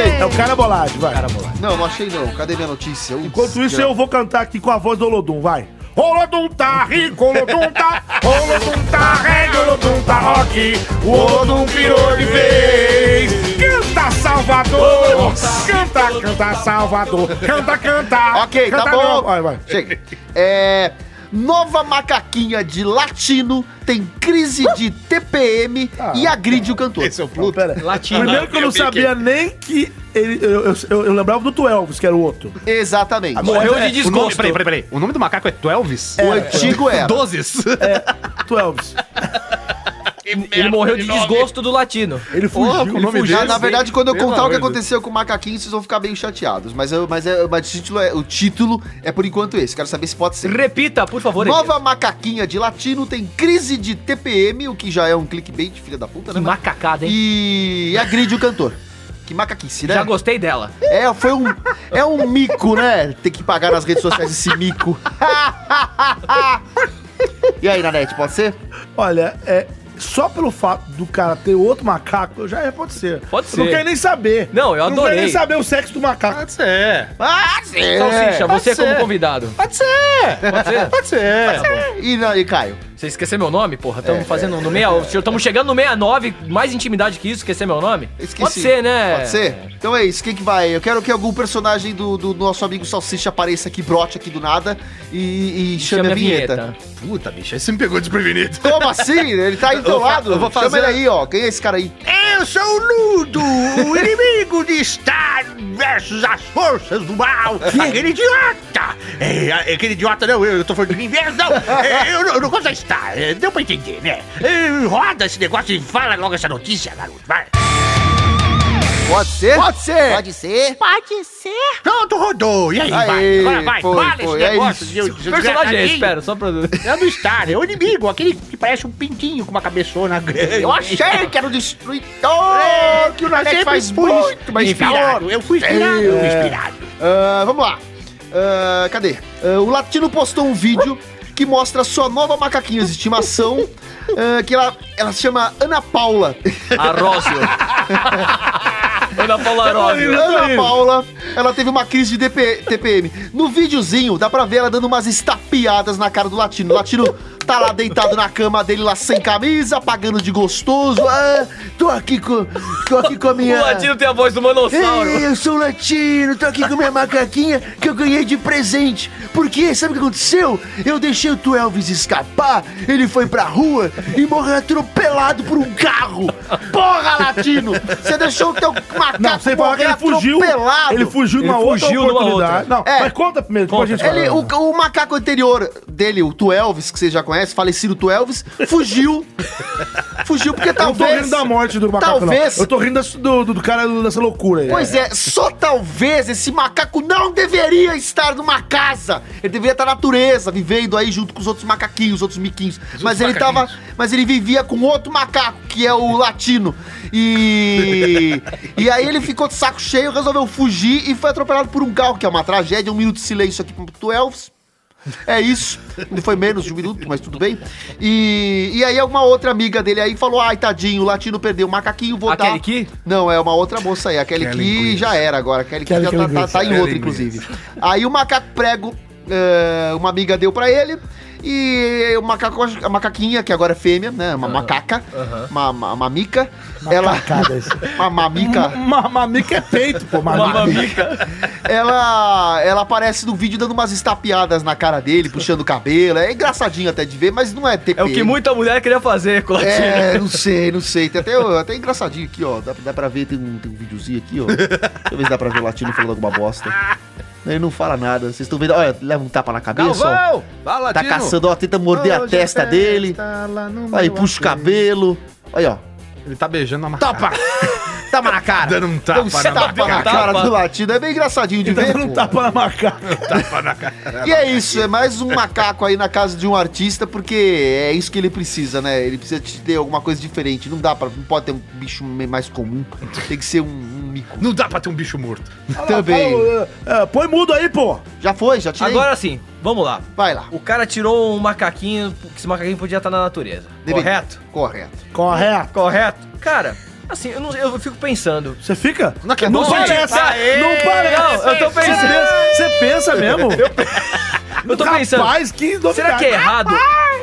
Achei. É o cara bolade, vai. Não, não achei não. Cadê minha notícia? Ups, Enquanto isso, eu vou cantar aqui com a voz do Olodum, vai. Olodum tá rico, Olodum tá, Olodum tá reggae, Olodum tá rock, o Olodum virou de vez. Canta, Salvador, canta, canta, Salvador, canta, canta. Ok, tá canta, bom. não. Vai, vai. Chega. É. Nova macaquinha de latino tem crise de TPM e agride o cantor. Esse é o Não, Pluto. pera. Latino. Primeiro que eu não sabia nem que ele, eu, eu, eu- eu lembrava do Tuelvis, que era o outro. Exatamente. Morreu de O nome, desgosto. peraí, peraí, peraí. O nome do macaco é Twelvis? O antigo era. Dozes? Tuelvis. Ele morreu de desgosto do latino. Ele fugiu. Porra, com o ele nome fugiu. Dele. na verdade, quando eu contar o que aconteceu com o macaquinho, vocês vão ficar bem chateados. Mas, eu, mas, é, mas o, título é, o título é por enquanto esse. Quero saber se pode ser. Repita, por favor, Nova Elias. macaquinha de latino tem crise de TPM, o que já é um clickbait, filha da puta, Que né? macacada, hein? E agride o cantor. Que macaquice, né? Já gostei dela. É, foi um. É um mico, né? Ter que pagar nas redes sociais esse mico. e aí, Nanete, pode ser? Olha, é. Só pelo fato do cara ter outro macaco, já é, pode ser. Pode Eu não ser. quero nem saber. Não, eu Não quero adorei. nem saber o sexo do macaco. Pode ser. Ah, sim! Salsicha, pode você como ser. convidado. Pode ser. Pode ser? Pode ser. E, não, e Caio? Você esqueceu meu nome, porra? Estamos fazendo no meia... Estamos chegando no 69, mais intimidade que isso, esquecer meu nome? Esqueci. Pode ser, né? Pode ser? Então é isso, quem que vai? Eu quero que algum personagem do, do nosso amigo Salsicha apareça aqui, brote aqui do nada e, e chame, a vinheta. Puta, bicho, aí você me pegou desprevenido. Como assim? Ele tá aí do teu Eu lado. eu vou Chama fazer- ele aí, ó. Quem é esse cara aí? Eu sou o Ludo, o inimigo de Star versus as forças do mal. Aquele idiota. É, aquele idiota não, eu tô falando de mim mesmo, não. É, eu, não- eu não gosto da é, deu pra entender, né? É, roda esse negócio e fala logo essa notícia, garoto, vai. Pode ser? Pode ser. Pode ser. Pode ser. Pronto, rodou. E aí, Aê, vai. Agora vai. foi, Fala foi, esse é negócio isso. de, personagem é. Espera, só pra... É do Star, é o inimigo, aquele que parece um pintinho com uma cabeçona grande. Eu achei que era o destruidor. É, que o é sempre faz muito mais inspirado. Eu fui inspirado, eu fui É. inspirado. Ah, vamos lá. Ah, cadê? Ah, o Latino postou um vídeo que mostra sua nova macaquinha de estimação, ah, que ela, ela se chama Ana Paula. Arósio. Ana Paula Arósio. Ana Paula, ela teve uma crise de DP TPM. No videozinho, dá pra ver ela dando umas estapeadas na cara do Latino. O Latino tá lá deitado na cama dele, lá sem camisa, pagando de gostoso. Ah, tô aqui com, tô aqui com a minha... O Latino tem a voz do manossauro. Ei, eu sou o Latino, tô aqui com minha macaquinha que eu ganhei de presente. Porque, sabe o que aconteceu? Eu deixei o Tu Elvis escapar, ele foi pra rua e morreu atropelado por um carro. Porra, Latino! Você deixou o teu macaco Não, você morrer ele fugiu. atropelado. Ele fugiu Ele numa outra fugiu numa oportunidade. Não, É. mas conta primeiro, depois a gente fala. Ele, o, o macaco anterior dele, o Tu Elvis, que você já conhece, falecido Tu Elvis, fugiu. fugiu porque Eu não tô talvez... rindo da morte do macaco, talvez- não. Eu tô rindo do, do, do cara dessa loucura aí. Pois é, só talvez esse macaco não deveria estar numa casa. Ele deveria estar na natureza, vivendo aí junto com os outros macaquinhos, os outros miquinhos. Mas ele tava, mas ele vivia com outro macaco, que é o latino. E e aí ele ficou de saco cheio, resolveu fugir e foi atropelado por um carro, que é uma tragédia. Um minuto de silêncio aqui pro Elvis. É isso. Foi menos de um minuto, mas tudo bem. E, e aí uma outra amiga dele aí falou: ai, tadinho, o latino perdeu o macaquinho, vou A dar. Kelly Key? Não, é uma outra moça aí. A Kelly, Key já era agora. A Kelly, Key Kelly já tá, tá- tá em outra, inclusive. Aí o macaco prego, é, uma amiga deu pra ele. E o macaco, a macaquinha, que agora é fêmea, né? Uma macaca, uma, uma mamica. Ela. Uma mamica. Ma- Mamica é peito, pô. Uma Mamica. mamica. Ela, ela aparece no vídeo dando umas estapeadas na cara dele, puxando o cabelo. É engraçadinho até de ver, mas não é TP. É o que muita mulher queria fazer com o Latino. É, não sei, não sei. Tem até, até engraçadinho aqui, ó. Dá, dá pra ver, tem um, tem um videozinho aqui, ó. Deixa eu ver se dá pra ver o latino falando alguma bosta. Ele não fala nada. Vocês estão vendo? Olha, leva um tapa na cabeça, ó. Galvão! Fala, Tá caçando, ó. Tenta morder a Hoje testa a dele. lá no Aí meu puxa o cabelo. Olha, ó. Ele tá beijando a macaca. Tapa! Tapa na cara. Dando um tapa um na tapa na cara Tapa. do latino. É bem engraçadinho de Ele tá ver. dando um tapa na macaca. E é isso, é mais um macaco aí na casa de um artista, porque é isso que ele precisa, né? Ele precisa de ter alguma coisa diferente. Não dá para, não pode ter um bicho mais comum. Tem que ser um, um mico. Não dá pra ter um bicho morto. Também. É, põe mudo aí, pô. Já foi, já tirei. Agora sim, vamos lá. vai lá. O cara tirou um macaquinho, que esse macaquinho podia estar na natureza. Deveria. Correto? Correto. Correto. Correto. Cara, assim, eu, não, eu fico pensando. Você fica? Não, que é não bom, parece. Aê! Não parece. Não, eu tô Você pensando. pensa, você pensa mesmo? Eu tô pensando. Rapaz, que novidade. Será que é errado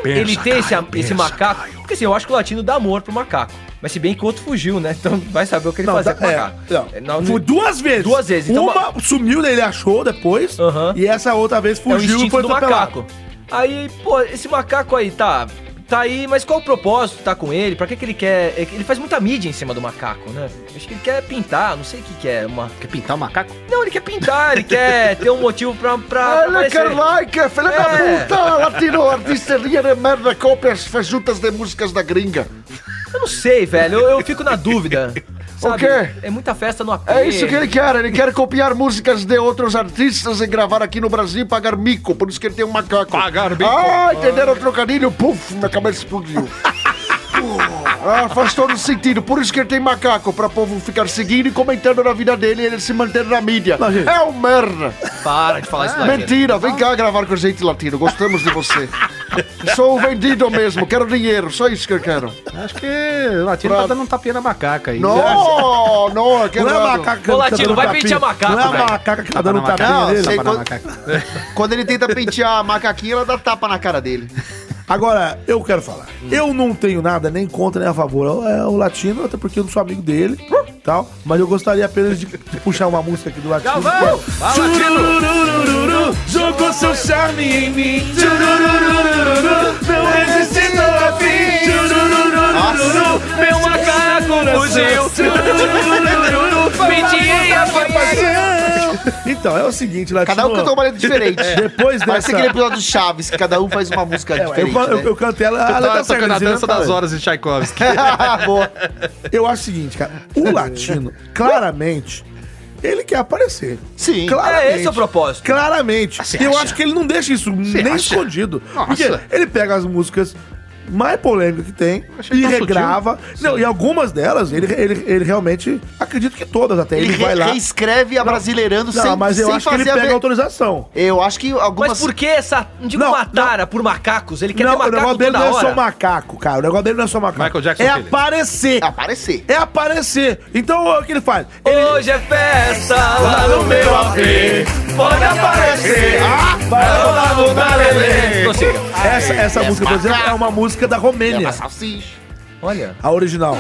ele ter esse, esse macaco? Porque assim, eu acho que o latino dá amor pro macaco. Mas se bem que o outro fugiu, né? Então vai saber o que ele Não, fazia com o é, macaco. não. É, não- duas vezes. Duas vezes, então- Uma sumiu, daí ele achou depois. Aham. E essa outra vez é o fugiu e instinto foi do macaco. Aí, pô, esse macaco aí tá. Tá aí, mas qual o propósito? Tá com ele? Pra que, que ele quer. Ele faz muita mídia em cima do macaco, né? Acho que ele quer pintar, não sei o que, que é. Uma... Quer pintar o macaco? Não, ele quer pintar, ele quer ter um motivo pra. pra ele quer like, filha É. da puta! Latino, artisteria de merda, cópia as fajutas de músicas da gringa. Eu não sei, velho. Eu, eu fico na dúvida. Sabe? quê? É muita festa no AP. É isso que ele quer, ele quer copiar músicas de outros artistas e gravar aqui no Brasil e pagar mico, por isso que ele tem um macaco. Pagar mico. Ah, entenderam o trocadilho? Puf, minha cabeça explodiu. Ah, faz todo sentido. Por isso que ele tem macaco, pra povo ficar seguindo e comentando na vida dele e ele se manter na mídia. Não. É um merda. Para de falar isso daí. Mentira, vem cá gravar com a gente, Latino. Gostamos de você. Sou o vendido mesmo, quero dinheiro, só isso que eu quero. Acho que o Latino Pra- tá dando um tapinha na macaca aí. Não, não, é Não é a errado. macaca Ô, tá Latino, dando vai tapinha. pentear macaco, Não é a macaca que tá dando na tapinha macaca. nele. Não, sei na quando- macaca. Quando ele tenta pentear a macaquinha, ela dá tapa na cara dele. Agora, eu quero falar. Eu não tenho nada nem contra nem a favor. É o latino, até porque eu não sou amigo dele. Tal, mas eu gostaria apenas de, de puxar uma música aqui do latino. Galvão! Chururururu, Jogou seu charme em mim. Chururururu, Não resisti ao fim. Meu macaco fugiu! Chururururu, Pintinha foi paixão. Então é o seguinte, Latino... Cada um cantou uma letra diferente. Depois Parece dessa... aquele episódio do Chaves, que cada um faz uma música É, eu, diferente. eu, né? eu cantei ela, a Tá letra certa, tocando a dança das horas de Tchaikovsky. Boa. Eu acho o seguinte, cara. O latino, claramente, ele quer aparecer. Sim. Claramente. É esse o propósito. Claramente. E eu acho que ele não deixa isso nem acha? escondido. Nossa. Porque ele pega as músicas mais polêmicas que tem Achei e tão regrava. Não, e algumas delas, ele, ele, ele realmente, acredito que todas até, ele, Ele, vai lá. reescreve abrasileirando Não, sem, mas eu sem acho que ele fazer a pega ver- autorização. Eu acho que algumas... Mas por que essa. Não digo Não, uma tara por macacos? Ele quer não, ter o macaco negócio dele toda não é hora. só macaco, cara. O negócio dele não é só macaco. Michael Jackson É Filho. aparecer. Aparecer. É aparecer. Então, o que ele faz? Ele Hoje é festa lá no meu AP. Pode aparecer. vai rolar no Dalelê. Prossiga. Essa, essa música, por exemplo, é uma música da Romênia. Salsicha. Olha. A original.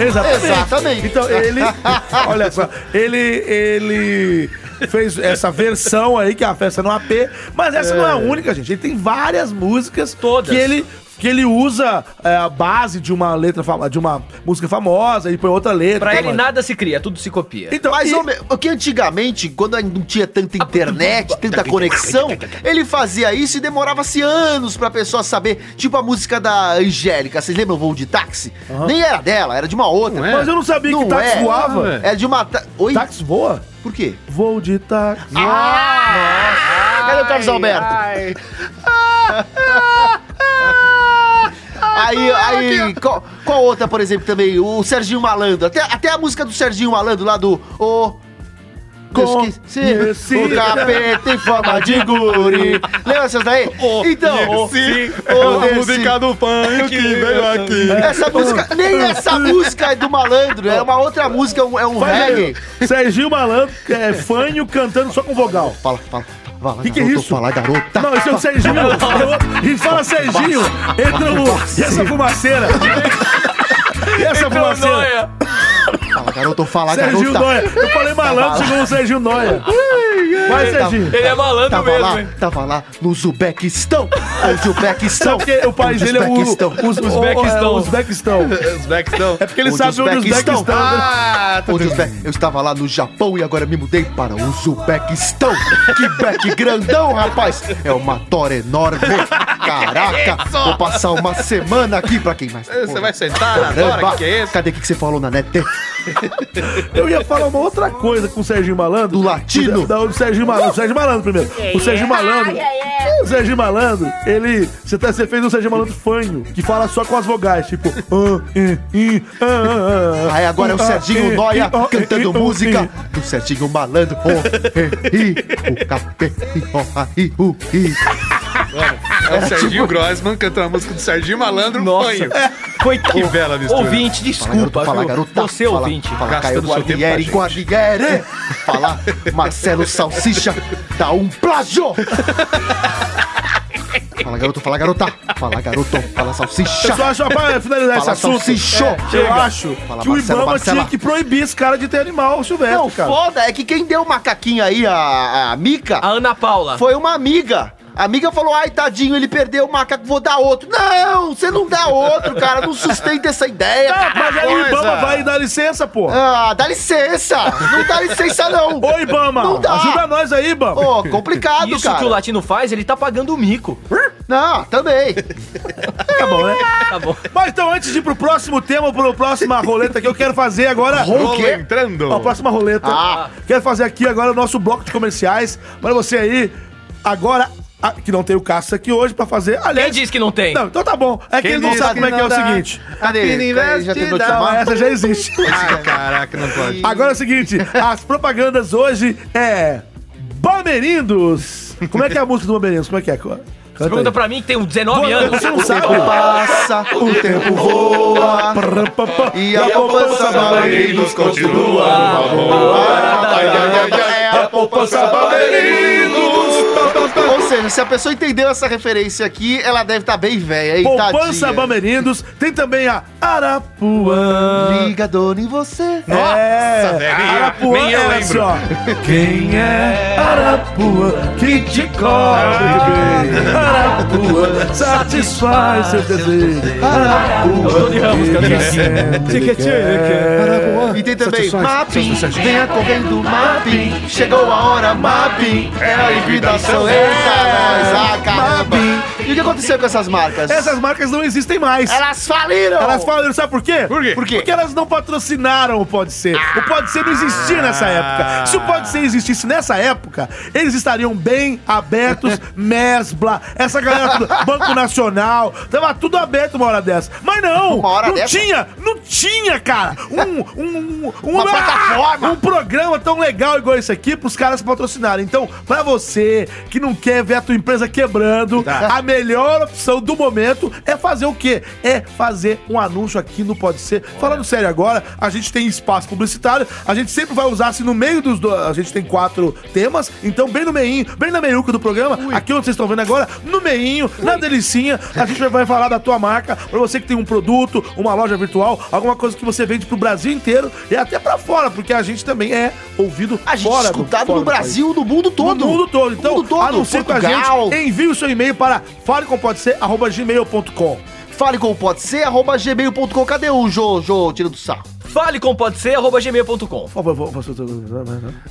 Exatamente. Exatamente. Então ele, olha só, ele ele fez essa versão aí que é a festa no AP, mas essa não é a única, gente. Ele tem várias músicas Todas. que ele que ele usa é, a base de uma letra fama- de uma música famosa e põe outra letra. Pra ele nada se cria, tudo se copia. Então, Mas e- homem, o que antigamente, quando não tinha tanta internet, tanta conexão, ele fazia isso e demorava-se anos pra pessoa saber. Tipo a música da Angélica, vocês lembram o voo de táxi? Nem era dela, era de uma outra. É? mas eu não sabia que Não táxi é. voava. é. Era de uma. ta- Oi? Táxi voa? Por quê? Voo de táxi. Cadê o Carlos Alberto? Aí, aí, qual, qual outra, por exemplo, também? O Serginho Malandro. Até, até a música do Serginho Malandro lá do. O. Conheci. O capeta em forma de guri. Lembra essas daí? então, Sim, o a desse- música do funk que veio aqui. essa música, nem essa música é do malandro, é uma outra música, é um, é um reggae. aí. Serginho Malandro, é fanho cantando só com vogal. Fala, fala. Fala, Que que é garoto, isso? Fala, garota. Não, esse é o Serginho. É E fala Serginho, entra o. E essa fumaceira? E essa fumaceira? Fala, garoto, fala, Serginho garota. Noia. Eu falei malandro, chegou o Serginho Noia. Vai, Serginho. Ele é malandro Tava mesmo, lá, hein? tava lá no Uzbequistão. O Uzbequistão. Porque o país dele é o. Uzbequistão. Os Uzbequistão. Uzbequistão. Os backs estão. É porque ele O sabe onde os Uzbequistão. Uzbequistão. Ah, tá O Uzbe- Eu estava lá no Japão e agora me mudei para o Uzbequistão. Que beck grandão, rapaz. É uma tora enorme. Caraca, vou passar uma semana aqui pra quem mais. Você vai sentar na? O que, que é isso? Cadê o que que você falou na net? Eu ia falar uma outra coisa com o Serginho Malandro. Do latino? Da, do Serginho Malandro. O Serginho Malandro primeiro. O Serginho Malandro. O Serginho Malandro, ele. Você, tá, você fez um Serginho Malandro fanho, que fala só com as vogais, tipo. ah, ah, ah, ah, Aí agora é o Serginho Noia cantando música do Serginho Malandro. O capê, i, ah, i, i. É o Serginho Grossman cantando a música do Serginho Malandro Nossa. Fanho. Coitado. Que bela mistura. Ouvinte, desculpa. Fala, viu? garota. Você, fala, ouvinte. Fala, Gasta Caio a Guarnieri. Fala, Marcelo Salsicha, dá um plágio. Fala, garoto, fala, garota. Fala, garoto, fala, salsicha. Eu só acho, pra finalizar esse Fala, assunto, salsichão. é, eu acho Fala, que o Marcelo, Ibama Marcela. tinha que proibir esse cara de ter animal silvestre, Não, cara. foda é que quem deu o macaquinho aí, a, a Mica, A Ana Paula. foi uma amiga. A amiga falou, ai, tadinho, ele perdeu o macaco, vou dar outro. Não, você não dá outro, cara, não sustenta essa ideia, cara. mas aí o. Ibama vai dar licença, pô. Ah, dá licença, não dá licença não. Ô, Ibama, Não dá. ajuda nós aí, Ibama. Ô, complicado, Isso cara. que o latino faz, ele tá pagando o mico. Não, também. Tá bom, né? Tá bom. Mas então, antes de ir pro próximo tema, pro próxima roleta que eu quero fazer agora. Quê? entrando. Ó, a próxima roleta. Ah. Quero fazer aqui agora o nosso bloco de comerciais. Para você aí, agora, ah, que não tem o Cássio aqui hoje pra fazer. Quem Aliás. disse que não tem? Não, então tá bom. É que Quem ele não disse sabe como é que é o dá? seguinte. Cadê? Cadê? Já tentou te chamar? essa já existe. Ai, caraca, não pode. Agora é o seguinte, as propagandas hoje é. Bamerindos! Como é que é a música do Bamerindos? Como é que é? Você pergunta pra mim que tem uns 19 Pô, anos. Você não O sabe? tempo passa, o tempo voa. E a poupança Bamerindos continua a poupança Bamerindos. Ou seja, se a pessoa entendeu essa referência aqui, ela deve estar bem velha, Poupança tadinha. Bamerindos. Tem também a Arapuã. Liga, dona, em você. é, velho, Arapuã nem eu é lembro. assim, ó. Quem é Arapuã? que te cobre bem. Arapuã satisfaz seus desejos. Arapuã. E tem também Mapim, venha correndo Mapim, chegou a hora Mapim, é a liquidação, eita nós, ah caramba. E o que aconteceu com essas marcas? Essas marcas não existem mais. Elas faliram! Elas faliram, sabe por quê? Por quê? Por quê? Porque elas não patrocinaram o Pode Ser. O Pode Ser não existia nessa época. Se o Pode Ser existisse nessa época, eles estariam bem abertos, Mesbla, essa galera do Banco Nacional, tava tudo aberto uma hora dessa. Mas não, Uma hora não dessa? tinha, não tinha, cara, um, um, um, Uma plataforma. um programa tão legal igual esse aqui pros caras patrocinarem. Então, pra você que não quer ver a tua empresa quebrando, Tá. a melhor opção do momento é fazer o quê? É fazer um anúncio aqui no Pode Ser. Falando sério agora, a gente tem espaço publicitário, a gente sempre vai usar assim no meio dos dois. A gente tem quatro temas, então bem no meinho, bem na meiuca do programa, aqui onde vocês estão vendo agora, no meinho, na delicinha, a gente vai falar da tua marca, pra você que tem um produto, uma loja virtual, alguma coisa que você vende pro Brasil inteiro e até pra fora, porque a gente também é ouvido A gente fora escutado fora no do. Brasil, no mundo todo. No mundo todo. Então, mundo todo, anuncie com a Portugal. gente. Envie o seu e-mail para falecompodser.gmail.com. Fale como pode ser, arroba gmail.com. Cadê o Jô, Jô, tira do sarro? Fale com pode ser, arroba gmail.com. Por favor, vou- posso-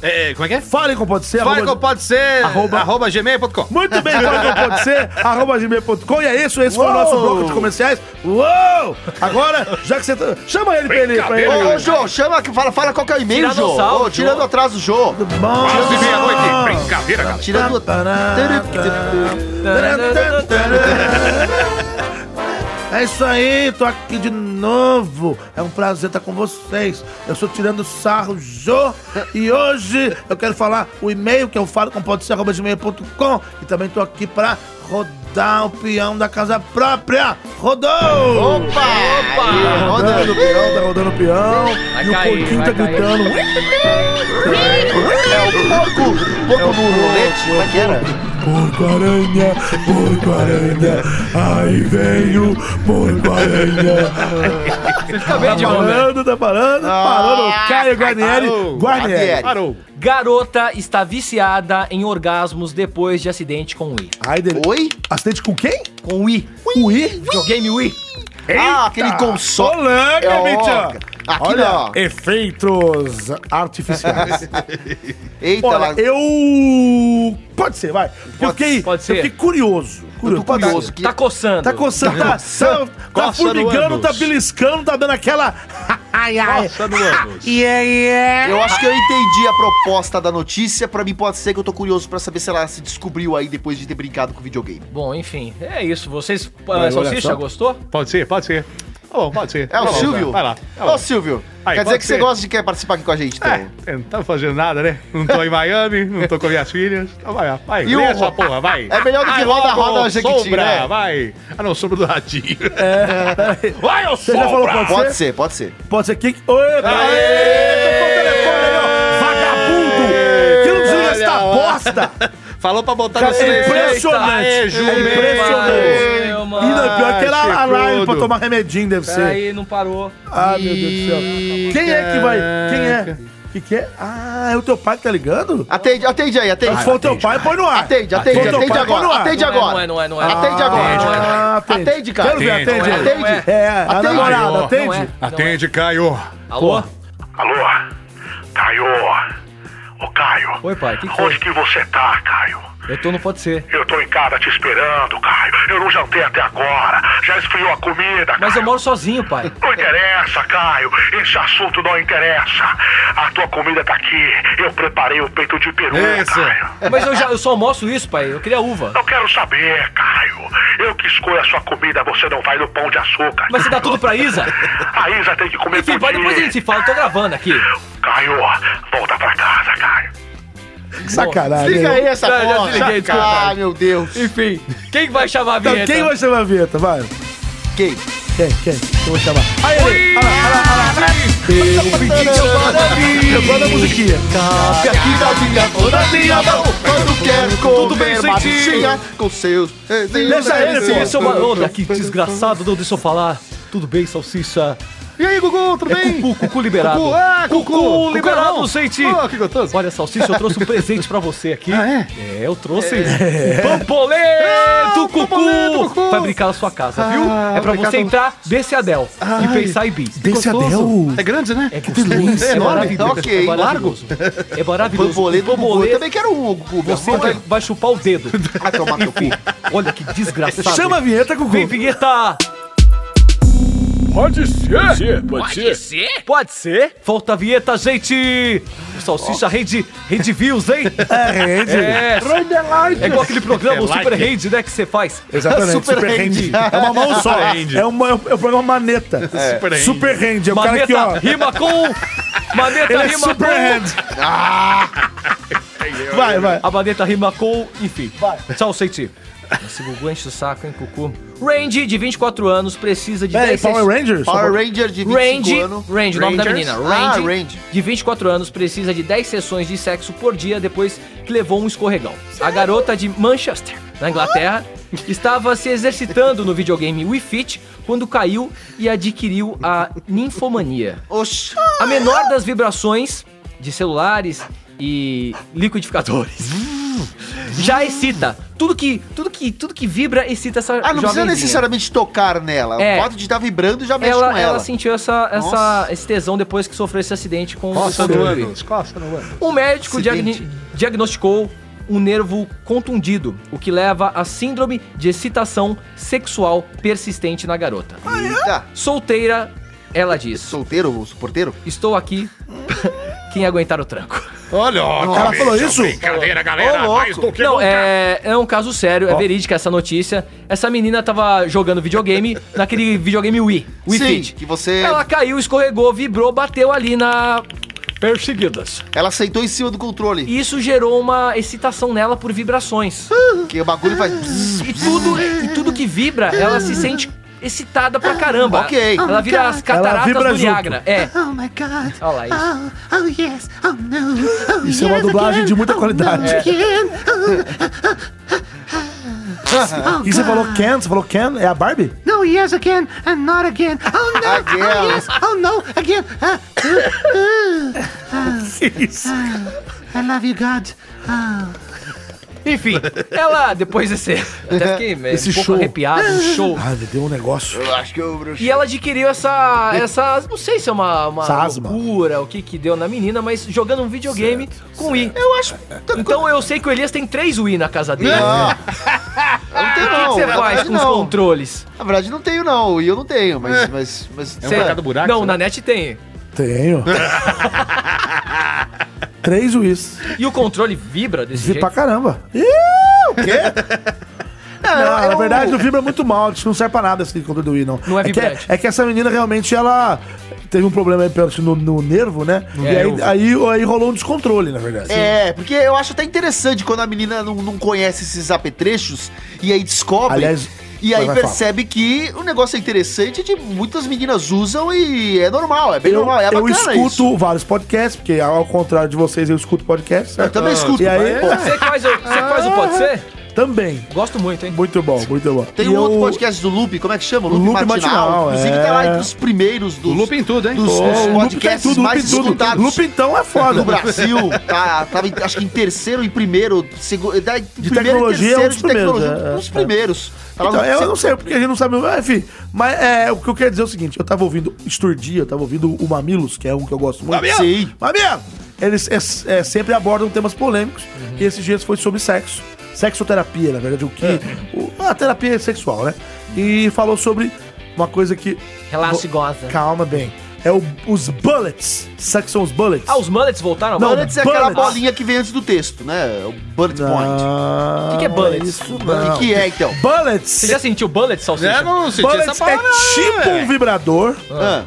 É, como é que é? Fale com pode ser. Fale arroba- como pode ser, Arroba- arroba, gmail.com. Muito bem, fale com pode ser, arroba gmail.com. E é isso, esse foi o nosso bloco de comerciais. Uou! Agora, já que você tá... Chama ele pra ele. Pra ele. Ô, ô, Jô, chama, fala, fala qual que é o e-mail, Jô. Tiranossauro, Ô, tirando Jô. atrás do Jô. Bom. Quase meia-noite, brincadeira, cara. Tirando... É isso aí, tô aqui de novo. É um prazer estar com vocês. Eu sou Tirando Sarro Jô e hoje eu quero falar o e-mail que eu falo com podser.gmail.com e também tô aqui pra rodar o peão da casa própria. Rodou! Opa! Aí, Rodando o peão, tá rodando o peão. Vai e o cair, porquinho tá cair. gritando. É o porco, porco no rolete, como é que era? Porco-aranha, porco-aranha, aí veio porco-aranha. Fica bem de Tá parando, tá parando, parando. O Caio Guarnieri, parou. Guarnieri. Parou. Garota está viciada em orgasmos depois de acidente com Wii. Ai, dele. Oi? Acidente com quem? Com Wii. Ui? Videogame Wii. Ah, aquele console. Polanga, É. aqui Olha, não. efeitos artificiais. Eita, Olha, lá. eu... Pode ser, vai. eu fiquei, pode ser. Eu fiquei curioso. Tô curioso. que- Tá coçando. Tá coçando, tá, tá, tá formigando, tá beliscando, tá dando aquela... ai, ai. Ânus. Yeah, yeah. Eu acho que eu entendi a proposta da notícia. Pra mim pode ser que eu tô curioso pra saber se ela se descobriu aí depois de ter brincado com videogame. Bom, enfim, é isso. Vocês. Uh, Salsicha, gostou? Pode ser, pode ser. Tá bom, pode ser. É o Tá bom, Silvio? Vai lá. Tá Ô. Silvio, Aí, quer dizer pode que você ser. gosta de quer participar aqui com a gente, então? É, eu não tá fazendo nada, né? Não tô em Miami, não tô com minhas filhas. Então vai, vai, E lê o- essa porra, vai. É melhor do que Ai, roda, logo, roda, Jequiti, sombra, né? vai. Ah, não, sombra do ratinho. Vai, eu Você já falou pode, Pode ser? ser, pode ser. Pode ser quem? Oi, tá Aê, tocou o telefone aí, ó. Vagabundo! Que não desliga essa bosta! Falou pra botar no é silêncio. impressionante. Aê, É impressionante. E mano. não, pior que era a live pra tomar remedinho, deve ser. Peraí, não parou. Ah, meu Deus do céu. Quem é que vai? Quem é? que que é? Ah, é o teu pai que tá ligando? Atende, atende aí, atende. Se for o teu pai, põe no ar. Atende, atende, atende no agora. ar. Atende Não é, agora. não é, não é, não é. Atende agora. Ah, atende. Atende, cara. Quero ver, atende. Atende. Atende. É. É, a Atende. namorada, atende. é. não é. Atende, Caio. Alô? Alô? Caio? Ô, Caio. Oi, pai, que que Onde foi? que você tá, Caio? Eu tô no Pode Ser. Eu tô em casa te esperando, Caio. Eu não jantei até agora. Já esfriou a comida, Mas eu Caio. moro sozinho, pai. Não interessa, Caio. Esse assunto não interessa. A tua comida tá aqui. Eu preparei o peito de peru, Isso. Caio. Mas eu, já, eu só almoço isso, pai. Eu queria uva. Eu quero saber, Caio. Eu que escolho a sua comida, você não vai no pão de açúcar. Mas você dá tudo pra Isa? A Isa tem que comer Enfim, pai, depois a gente se fala. Eu tô gravando aqui. Caio, volta pra casa, Caio. Sacanagem. Liga né? aí essa já porra. desliguei. Ah, meu Deus. Enfim, quem vai chamar a Então, vinheta? quem vai chamar a vinheta? Vai. Quem? Quem? Quem? Quem vai chamar? Aí, ele. Olha lá, olha lá, olha lá. Eu gosto da musiquinha. Cabe aqui da minha mão, da minha mão. Quando quero Tudo bem, comer bichinha com seus... Deixa ele, pô. É. Ô, que desgraçado, não deixa eu falar. Tudo bem, salsicha? E aí, Gugu, tudo bem? Cucu, Cucu liberado. Cucu, ah, Cucu. Cucu Cucu liberado, não. sente. Oh, que gostoso. Olha, Salsicha, eu trouxe um presente pra você aqui. Ah, é? É, eu trouxe Pampoleto, Cucu. Pampoleto, Cucu. Vai brincar na sua casa, viu? Ah, É pra você entrar, desse Adel e pensar em bi. Desse. Adel. É grande, né? É gostoso, é enorme. maravilhoso. Ok. é maravilhoso. É maravilhoso. Pampoleto O do Gugu. Eu Pampoleto, também quero um, Gugu. você vai, vai chupar o dedo. Vai tomar teu cu. Olha que desgraçado. Chama a vinheta, Gugu. Vem, vinheta! Pode ser. Pode ser. Pode ser? Falta a vinheta, gente! Salsicha rende, rende views, hein? É, rende. É, é igual aquele programa, o Super Rende, né, que você faz. Exatamente, Super Super, Hand. Hand. É uma mão só. É, uma, é o programa Maneta. Super Hand. Super Hand. É o cara que, Maneta ó. rima com... Maneta Ele é rima Super com... Hand. Vai, vai. A maneta rima com... Enfim. Tchau, Seiti. Esse Gugu enche o saco, hein, Cucu? Randy, de 24 anos, precisa de Peraí, 10 Power Rangers? Power Ranger de 25 Randy, anos. Randy, o nome da menina. Ah, Randy, Randy. de 24 anos, precisa de 10 sessões de sexo por dia depois que levou um escorregão. A garota de Manchester, na Inglaterra, estava se exercitando no videogame Wii Fit quando caiu e adquiriu a ninfomania. Oxi. A menor das vibrações de celulares e liquidificadores. Já excita. Tudo que, tudo que, tudo que vibra excita essa Ah, não precisa jovenzinha. necessariamente tocar nela. É. O fato de estar vibrando já mexe ela, com ela. ela sentiu essa, essa, Nossa. esse tesão depois que sofreu esse acidente com o no controle. ânus, coça no ânus. Um médico Acidente. diagni- diagnosticou um nervo contundido, o que leva à síndrome de excitação sexual persistente na garota. Eita. Solteira, ela diz: Solteiro, o porteiro? Estou aqui, quem aguentar o tranco. Olha, ó. Ela falou isso? Brincadeira, galera. Ô, louco. Mais do que Não, nunca. é, é um caso sério, é verídica essa notícia. Essa menina tava jogando videogame naquele videogame Wii, Wii Sim, Fit. que você... Ela caiu, escorregou, vibrou, bateu ali na. Perseguidas. Ela sentou em cima do controle. E isso gerou uma excitação nela por vibrações. Que o bagulho faz... E tudo, e tudo que vibra, ela se sente excitada pra caramba. Ok. Ela vira as cataratas do. Niagara. É. Oh my god. Olha lá isso. Oh, oh yes. Oh no. Oh, Isso é uma yes dublagem again. de muita Oh, qualidade. no, again. E você falou Ken? Você falou Ken? É a Barbie? No, yes again and not again. Oh no. Again. Oh yes. Oh no. Again. Ah, Que isso? I love you, God. Oh. Enfim, ela, depois desse. Até fiquei é, Esse um pouco show. arrepiado, um show. Ah, deu um negócio. Eu acho que eu bruxei. E ela adquiriu essa. essa não sei se é uma, uma loucura, o que que deu na menina, mas jogando um videogame com Wii. Eu acho. Então eu sei que o Elias tem três Wii na casa dele. Não. O Eu não tenho, que, não. que você Na faz com os controles? Na verdade, não tenho, não. E eu não tenho, mas... mas, mas É um buraco, Não, na net tem. Tenho. Três Wii's. E o controle vibra desse Vi jeito? pra caramba. Ih, o quê? Não, na verdade, não vibra muito mal. Acho que não serve pra nada esse controle do Wii, não. Não é que, vibrante. é que essa menina realmente, ela teve um problema aí pelo- no, no nervo, né? É, e aí, aí, aí rolou um descontrole, na verdade. É, porque eu acho até interessante quando a menina não, não conhece esses apetrechos e aí descobre. Aliás, e aí percebe que o negócio é interessante, de muitas meninas usam e é normal, é bem Eu, normal, é eu bacana escuto isso. vários podcasts, porque ao contrário de vocês, eu escuto podcasts. Eu também escuto. E aí, mas- Você que faz, o- você que faz o Pode Ser? Também. Gosto muito, hein? Muito bom, muito bom. Tem E um eu- outro podcast do Loop, como é que chama? O Loop Matinal, Inclusive é. tá lá entre os primeiros dos, O loop em tudo, hein? dos, Pô, dos Loop podcasts tudo, Loop mais em tudo. escutados Loop então é foda. do Brasil. Tá, tava em- acho que em terceiro e primeiro. Segu, da, de tecnologia é um dos primeiros, é, um é, dos primeiros. Tá lá Então, no- eu não sei, porque a gente não sabe. mas, Enfim, mas é, o que eu quero dizer é o seguinte: eu tava ouvindo Esturdia, eu tava ouvindo o Mamilos, que é um que eu gosto muito. Mamilo? Sim. Mamilo! Eles é, é, sempre abordam temas polêmicos, e esses dias foi sobre sexo. Sexoterapia, na verdade, o que. o- a terapia sexual, né? E falou sobre uma coisa que. Relaxa e goza. Calma bem. É o- os bullets. Sabe que são os bullets? Ah, os mullets voltaram? Não? Bullets é aquela Bullets. bolinha que vem antes do texto, né? O bullet point. Não, Que que é bullets? Isso O não. que, que é, então? Bullets. Você já sentiu bullet, salsicha? É, não senti Bullets essa palavra. é tipo um vibrador, Ah.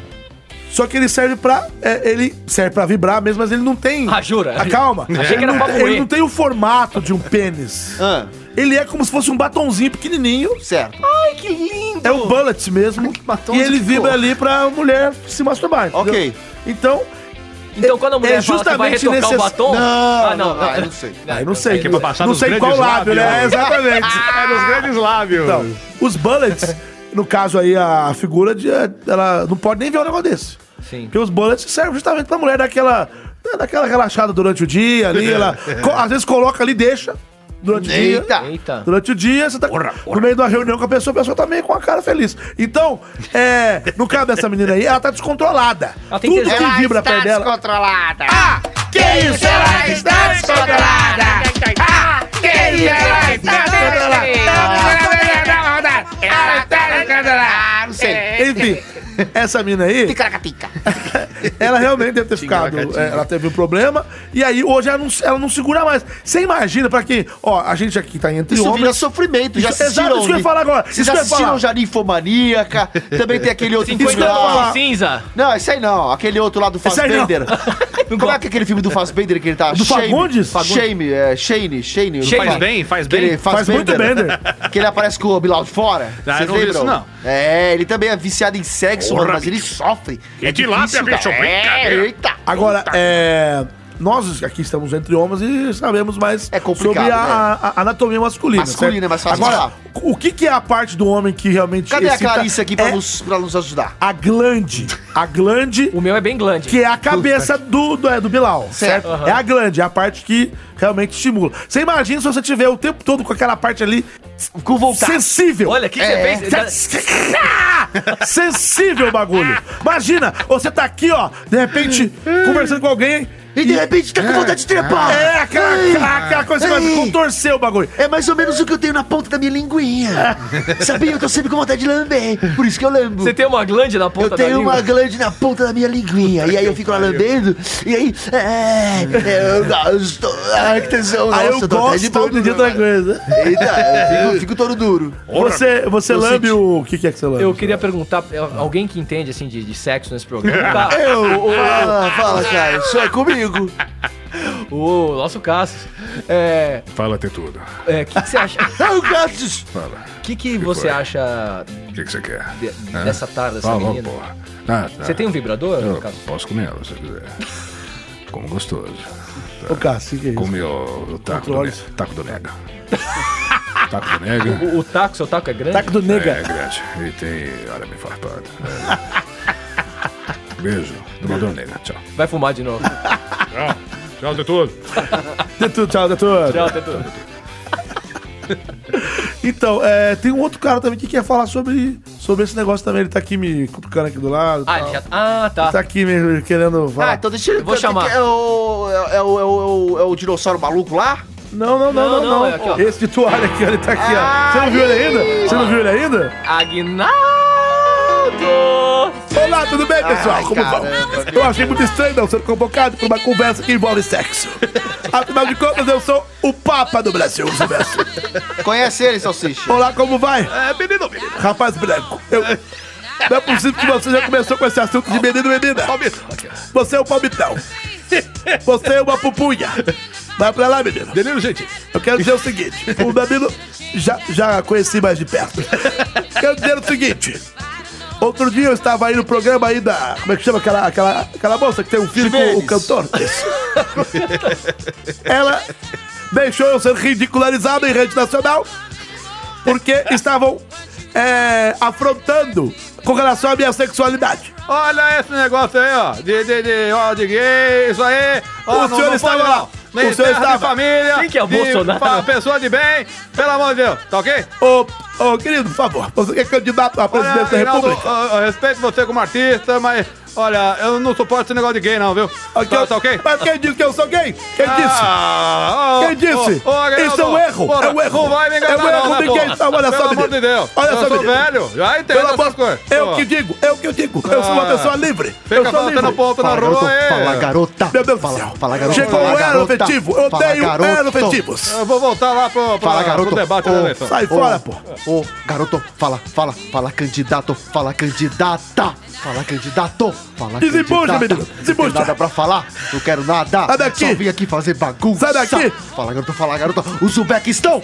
Só que ele serve pra. é, ele serve pra vibrar mesmo, mas ele não tem. Ah, jura? Ah, calma. Achei que era Ele não- pra moer. Ele não tem o formato de um pênis. Ah, Ele é como se fosse um batonzinho pequenininho. certo. Ai, que lindo! É um bullet mesmo. batom e ele vibra ali pra mulher se masturbar. entendeu? Ok. Então, Então quando a mulher É fala que vai justamente retocar o necess- batom... Não, ah, não. não, ah, eu não sei. aí não sei. que é pra passar não sei qual lábio, né? Exatamente. É nos grandes lábios. Então, os bullets no caso aí, a figura de. Ela não pode nem ver um negócio desse. Sim. Porque os bullets servem justamente pra mulher daquela. Daquela relaxada durante o dia ali. Ela, co- às vezes coloca ali e deixa. Durante o dia. Eita. Eita. Durante o dia, você tá no meio de uma reunião com a pessoa, a pessoa tá meio com a cara feliz. Então, é, no caso dessa menina aí, ela tá descontrolada. Ela tem Tudo tesão. que Ela vibra perto dela. descontrolada. Ah, que isso? Ela está descontrolada. Ah, que isso? Ela está descontrolada. Ah, não sei. Enfim, essa mina aí, Ticaracatica. ela realmente deve ter ficado. é, ela teve um problema. E aí, hoje, ela não, ela não segura mais. Você imagina, pra quem. Ó, a gente aqui tá entre Isso vira homens. sofrimento. Já Isso- assistiram? exato, isso que eu ia falar agora. Vocês Isso já assistiram falar. já Ninfomaníaca? Também tem aquele outro 50 filme cinza. Não, esse aí não. Aquele outro lá do. Fassbender. Como é que é aquele filme do Fassbender que ele tá? Do Fagundes? Shame, é, Shane, Shane. Shane. Faz bem, faz ele bem. Faz muito Fassbender. Que ele aparece com o Bilal de fora. Ah, Vocês não lembram? isso, não. É, ele também é viciado em sexo, Mas ele sofre. Que tilápia, bicho, cara. brincadeira. É, eita. Agora, é. Nós aqui estamos entre homens e sabemos mais É complicado, sobre a, né? a- a anatomia masculina. Masculina, certo? é mais fácil Agora, falar. o que, que é a parte do homem que realmente. Cadê a? Clarice aqui pra, É nos, pra nos ajudar? A glande. A glande, O meu é bem glande. que é a cabeça do, do, é, do Bilal. Certo? É a glande, é a parte que realmente estimula. Você imagina se você tiver o tempo todo com aquela parte ali Com vontade. sensível. Olha, o que, que É. você fez? Sensível o bagulho. Imagina, você tá aqui, ó, de repente, conversando com alguém. E de repente tá com vontade de trepar. É, aquela, aquela, aquela coisa que contorcer o bagulho. É mais ou menos o que eu tenho na ponta da minha linguinha. Sabia? Eu tô sempre com vontade de lamber. Por isso que eu lambo. Você tem uma glande na ponta Eu tenho da língua? uma glande na ponta da minha linguinha. E aí eu fico lá lambendo. E aí. É, eu gosto. Que. Aí Nossa, eu até de gosto de duro outra coisa. Eita, eu fico, fico todo duro. Você, você Eu lambe senti. o... O que, que é que você lambe? Eu queria perguntar, é, alguém que entende assim de, de sexo nesse programa? Tá. Eu, fala, fala, cara. Isso é comigo. O nosso Cassius. É. Fala ter tudo. é, que, que você acha? Ah, o Cassius. Fala. O que, que você foi? acha O que, que você quer? de- dessa tarde, dessa Fala, menina? porra. Ah, tá. Você tem um vibrador, Eu posso comer ela se eu quiser. Como gostoso. Ô, Cássio, o que, é isso? Come o, o taco, do, ne- taco do nega. taco do nega. O, o taco, seu taco é grande? Taco do É nega. grande. E tem arame farpado. É. Beijo. Domador nega. Tchau. Vai fumar de novo. Tchau. Tchau de tudo. De tudo, tchau, de tudo. Tchau, Tetu. Então, é, tem um outro cara também que quer falar sobre, sobre esse negócio também. Ele tá aqui me cutucando aqui do lado. Ah, tal. ele já... ah, tá. Tá aqui me querendo Ah, falar. então deixa ele. Eu vou chamar. É o, é, o, é, o, é o dinossauro maluco lá? Não, não, não, Não, não, não, é aqui. Esse de toalha aqui, ele tá aqui, ó. Você não viu ele ainda? Você não viu ele ainda? Aguinaldo! Olá, tudo bem, pessoal? Ai, Como caramba, vão? Eu achei muito estranho não ser convocado para uma conversa que envolve sexo. Afinal de contas, eu sou o Papa do Brasil, Silvestre. Conhece ele, Salsicha? Olá, como vai? É, menino, menino. Rapaz branco, eu... Não é possível que você já começou com esse assunto de menino menina. Você é um palmitão. Você é uma pupunha. Vai pra lá, menino. Danilo, gente. Eu quero dizer o seguinte: o Danilo já, já conheci mais de perto. Quero dizer o seguinte. Outro dia eu estava aí no programa aí da. Como é que chama aquela, aquela, aquela moça que tem um filho com o cantor? Ela deixou eu ser ridicularizado em rede nacional porque estavam é, afrontando com relação à minha sexualidade. Olha esse negócio aí, ó. De, de, de, ó, de gay, isso aí. Ó, O senhor estava pode, lá. não. Nem O senhor terra de estava. família. Quem que é o de Bolsonaro? pessoa de bem. Pelo amor de Deus, tá ok? Ô, ô, querido, por favor, você que é candidato à presidência da Reinaldo, República? eu- eu respeito você como artista, mas olha, eu não suporto esse negócio de gay, não, viu? Ok, Tá, tá ok? Mas quem disse que eu sou gay? Quem disse? Ah, ô, Quem disse? ô, Aguinaldo, Isso é um erro, porra, é um erro. Não vai me enganar, É um erro, não, ninguém porra? sabe, olha só, Pelo amor menino. de Deus. Olha eu só, sou menino. velho, já entendo Pelo essas amor, coisas. eu que digo, eu que digo. Eu sou uma Ah. pessoa livre. Fica eu sou livre. ponto na rua garoto. aí. Fala, garota. Meu Deus do Fala, céu. fala, garota. Chegou o garota. aerofetivo. Eu odeio garoto. aerofetivos. Eu vou voltar lá pro, pra, Fala, garoto. pro debate da eleição. Sai fora, pô. Ô, garoto, fala, fala, fala, candidato, fala, candidata. Fala, candidato. Fala, Desembucha, candidata. menino, desembucha. Não tem nada pra falar, não quero nada. Sai daqui. Só vim aqui fazer bagunça. Sai daqui. Fala, garoto, fala, garoto. Uzbequistão.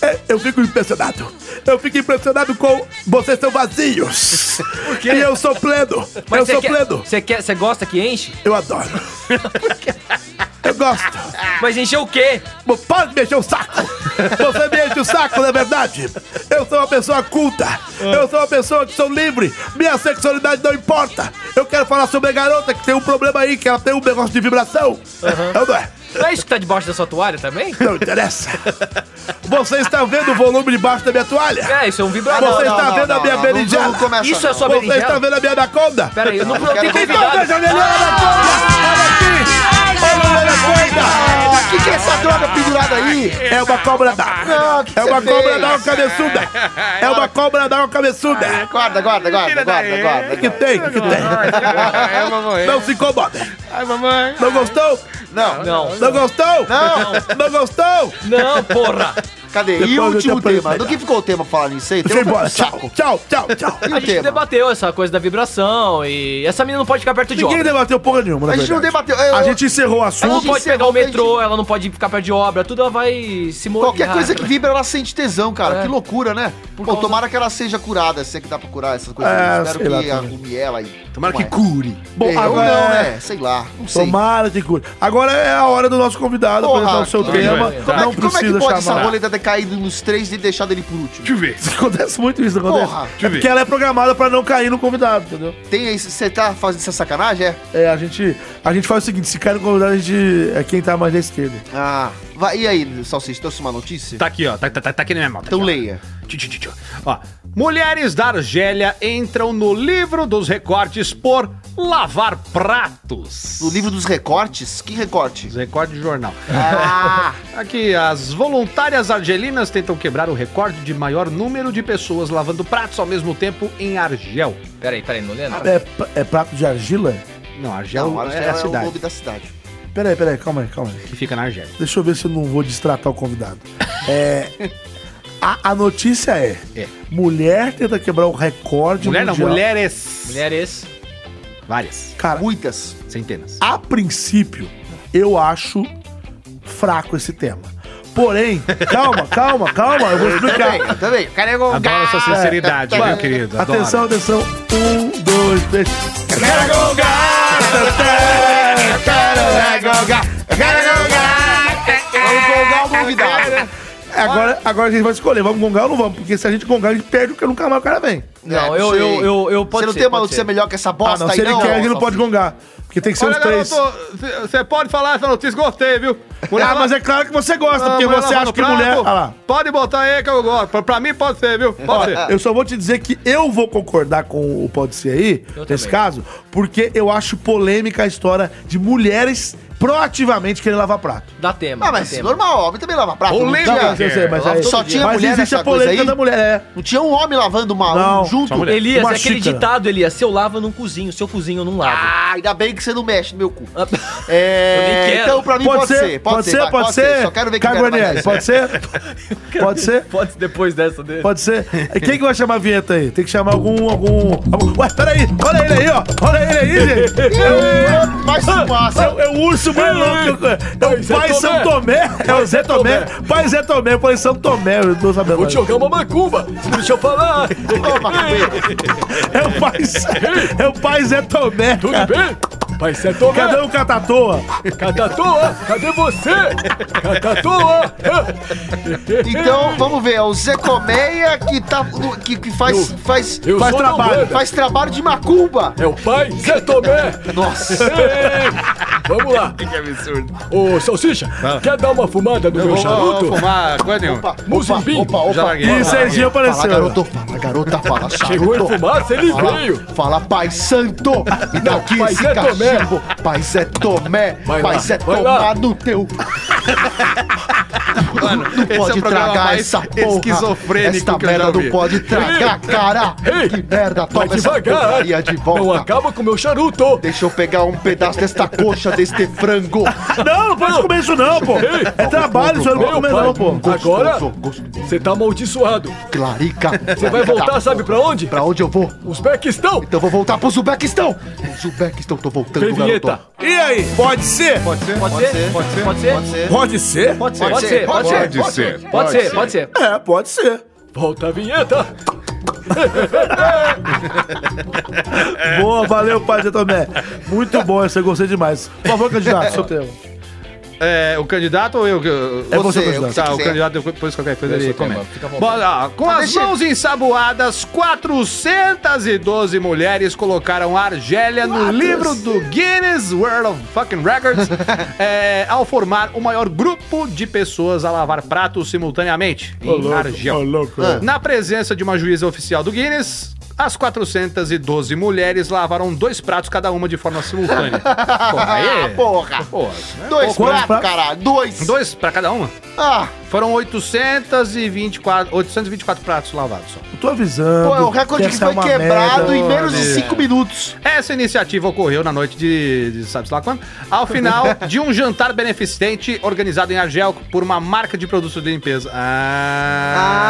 É, Eu fico impressionado. Eu fico impressionado com vocês são vazios. Por quê? E eu sou pleno. eu você sou quer, pleno. Você quer, você gosta que enche? Eu adoro. Eu gosto. Mas encheu o quê? Pô, Para de mexer o saco! Você me enche o saco, não é verdade? Eu sou uma pessoa culta. Eu sou uma pessoa que sou livre. Minha sexualidade não importa. Eu quero falar sobre a garota que tem um problema aí, que ela tem um negócio de vibração. Eu não é? Não é isso que tá debaixo da sua toalha também? Não interessa. Você está vendo o volume debaixo da minha toalha? É, isso é um vibrador. Você Não, está não, vendo não, a minha não, não, berinjela? não Isso é não. sua Você berinjela? está vendo a minha anaconda? Pera aí, eu não, Não, eu tenho. Então veja a minha anaconda! Olha aqui! Olha a anaconda! O que, que é essa droga pendurada aí? É uma cobra d'água. Não, que que É uma cobra d'água cabeçuda. É uma cobra d'água cabeçuda. Guarda, guarda, guarda, guarda, guarda. O que tem? O que tem? É, mamãe. Não se incomoda. Ai, mamãe. Não gostou? Não, Não, Não gostou? Não. Não gostou? não, porra. Cadê? Depois E o último tema? Do que ficou o tema pra falar nisso aí? Tem embora. Tchau, tchau, tchau, tchau. A gente tema? debateu essa coisa da vibração e essa menina não pode ficar perto de Ninguém obra. debateu porra nenhuma, na A gente não debateu. eu- A gente encerrou o Ela assunto. não gente pode pegar o metrô, ela não pode ficar perto de obra, tudo ela vai se molhar. Qualquer coisa que vibra, ela sente tesão, cara. É. Que loucura, né? Pô, causa- tomara que ela seja curada, se é que dá pra curar essas coisas. É, Eu Espero lá que arrume ela e... Tomara que é? cure. Bom, É, ou agora não, é- né? Sei lá, não sei. Tomara que cure. Agora é a hora do nosso convidado apresentar o seu tema. Como é, Não que, como é que precisa pode essa chamar. roleta caído nos três e deixado ele por último? Deixa eu ver. Acontece muito isso, não acontece? Porra. É porque ela é programada pra não cair no convidado, entendeu? Tem aí, você tá fazendo essa sacanagem, é? É, a gente, a gente faz o seguinte, se cair no convidado, a gente é quem tá mais à esquerda. Ah, vai, e aí, Salsicha, trouxe uma notícia? Tá aqui, ó. Tá, tá, tá, tá aqui na minha mão. tá Então aqui, leia. Tchu, tchu, tchu. Ó, mulheres da Argélia entram no livro dos recortes por lavar pratos. No livro dos recortes? Que recorte? Os recortes de jornal. Ah, Aqui, as voluntárias argelinas tentam quebrar o recorde de maior número de pessoas lavando pratos ao mesmo tempo em Argel. Peraí, peraí, não lembro. É, p- é prato de argila? Não, Argel não, é, Argel a é, o cidade nome da cidade. Peraí, peraí, calma aí, calma aí. que fica na Argélia. Deixa eu ver se eu não vou distratar o convidado. É. A, a notícia é, É. Mulher tenta quebrar o recorde Mulher não, mundial. mulheres. Mulheres. Várias. Cara, Muitas. Centenas. a princípio, eu acho fraco esse tema. Porém, calma, calma, calma, eu vou explicar. Eu também. Eu quero gongar. Adoro essa sinceridade, É, viu, querido? Adoro. Atenção, atenção. Um, dois, três. Vamos gongar o convidado. É, agora, agora a gente vai escolher, vamos gongar ou não vamos? Porque se a gente gongar, a gente perde porque nunca mais o cara vem. Não, É, eu, eu, eu, eu, Você não ser, tem uma pode notícia ser. melhor que essa Ah, bosta não, aí, se ele quer, a gente não pode gongar. Porque tem que ser Olha, os três. você pode falar essa notícia, gostei, viu? Ah, mas é claro que você gosta, porque mulher você acha que prato, mulher. Ah lá. Pode botar aí que eu gosto. Pra, pra mim pode ser, viu? Pode Ó, ser. eu só vou te dizer que eu vou concordar com o Pode Ser aí, Eu nesse também. caso, porque eu acho polêmica a história de mulheres proativamente querendo lavar prato. Dá tema. Ah, mas tema. normal, homem também lava prato. Não Polêmica. tinha, Não, eu sei, mas aí, só tinha mas mulher existe nessa a polêmica coisa aí? da mulher, é. não tinha um homem lavando uma Não, um junto. mulher. Elias, Uma é aquele xícara. ditado, Elias. Se eu lavo, eu não cozinho. Se eu cozinho, eu não lavo. Ah, ainda bem que você não mexe no meu cu. Ah, É. Então, pra mim, Pode, ser, pode ser, vai, pode ser. Só quero ver quem pode ser? Pode ser? Pode ser depois dessa dele. Pode ser? Quem que vai chamar a vinheta aí? Tem que chamar algum, algum... algum... Ué, peraí, olha ele aí, ó. Olha ele aí, gente. Eu, mais fumaça. É, o- é o urso mais louco. É o pai. São Tomé. É o Zé Tomé. Pai Zé Tomé. Eu falei São Tomé. Eu tô sabendo. Vou te jogar uma macumba. Deixa eu falar. Toma, cabelo. É o pai, é o pai Zé Tomé. Tudo bem? Pai Zé Tomé. Cadê o Catatoa? Catatoa, cadê você? Catatoa. Então, vamos ver. É o Zé Colmeia que, tá, que, que faz, faz, Eu Faz sou da trabalho, faz trabalho de macumba. É o pai Zé Tomé. Nossa. Ei, Vamos lá. Que absurdo. Ô, Salsicha, quer dar uma fumada no meu Vou, charuto? vou fumar, coisa nenhuma. Opa, Muzimbim. opa, opa, Já opa. E Serginho Fala, apareceu. garoto, fala, garota, fala, Chegou em charuto. fumaça, ele Fala, veio. fala, pai santo, me dá aqui Pai esse Zé Tomé. Cachimbo. Pai Zé Tomé, Vai pai lá, Zé lá. no teu. Mano, esse é Pode o programa tragar mais essa porra. esquizofrênico Esta que eu já merda não pode tragar, cara. Ei, Que merda, Vai toma essa devagar. porcaria de Não volta. acaba com o meu charuto. Deixa eu pegar um pedaço desta coxa, deste frango. Não, não pode comer isso não, pô. É trabalho, isso aí não pode comer não, pô. Agora, você tá amaldiçoado. Clarica. Você vai voltar, sabe pra onde? Pra onde eu vou? Uzbequistão. Então vou voltar pro Uzbequistão. Uzbequistão, tô voltando, Tem vinheta. E aí, pode ser? Pode ser? Pode ser? Pode ser? Pode ser? Pode ser. Pode ser? Pode ser, pode ser, pode ser. Pode ser. Pode ser, pode ser. É, pode ser. Volta a vinheta. Boa, valeu, pai Zé Tomé. Muito bom eu gostei demais. Por favor, candidato, seu tema. É, o candidato ou eu? eu- É você, Você, Tá, o candidato depois qualquer coisa ele tema, comenta. com Mas as deixa- mãos ensaboadas, 412 mulheres colocaram argélia no livro do Guinness World of Fucking Records é, ao formar o maior grupo de pessoas a lavar pratos simultaneamente em argel. Ah. Na presença de uma juíza oficial do Guinness, as 412 mulheres lavaram dois pratos cada uma de forma simultânea. Porra, aí é... porra. Porra, né? Dois pratos, pratos? caralho. Dois. Dois pra cada uma? Ah, Foram 824, 824 pratos lavados só. Eu tô avisando. pô, é o recorde que foi é quebrado merda. em menos de olha. cinco minutos. Essa iniciativa ocorreu na noite de, de sabe-se lá quando, ao final de um jantar beneficente organizado em Argel por uma marca de produtos de limpeza. Ah!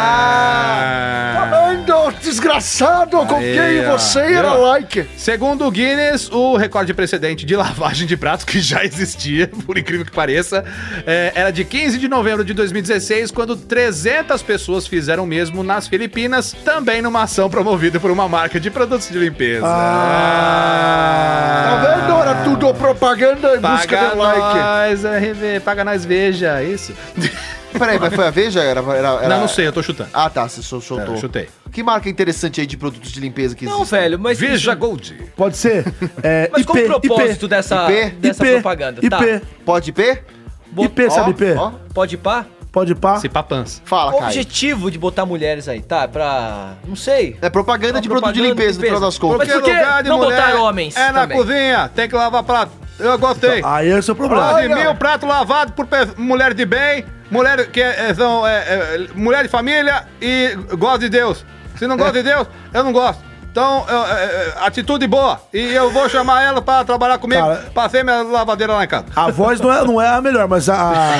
Ando, desgraçado, com quem ó. você era like? Segundo o Guinness, o recorde precedente de lavagem de pratos, que já existia, por incrível que pareça, é, era de 15 de novembro de 2016, quando 300 pessoas fizeram o mesmo nas Filipinas, também numa ação promovida por uma marca de produtos de limpeza. Tá vendo? Era tudo propaganda em busca de like. nós, RV, paga nós, veja, isso. Peraí, mas foi a Veja? Era, era, era- Não, não sei, eu tô chutando. Ah, tá, você sol- soltou. É, eu chutei. Que marca interessante aí de produtos de limpeza que Não, existe? velho, mas. Veja Gold. Pode ser? É, Mas qual o IP, propósito IP, dessa, IP, dessa IP, propaganda? IP, Tá. Pode IP? IP, sabe IP? Ó, Pode ir pá? Pode ir pá? Se papança. fala, Caio. objetivo de botar mulheres aí? Tá, pra. Não sei. É propaganda Uma de produto de propaganda limpeza, no final das contas. Mas por que não botar homens É na também? cozinha, tem que lavar prato. Eu gostei. Aí esse é o problema. Mais de mil pratos lavados por pe- mulher de bem, mulher que é- são é, é, mulher de família e gosta de Deus. Se não gosta de Deus, eu não gosto. Então, eu- é, é, atitude boa. E eu vou chamar ela pra trabalhar comigo, Cara- pra ser minha lavadeira lá em casa. A voz não é, não é a melhor, mas a.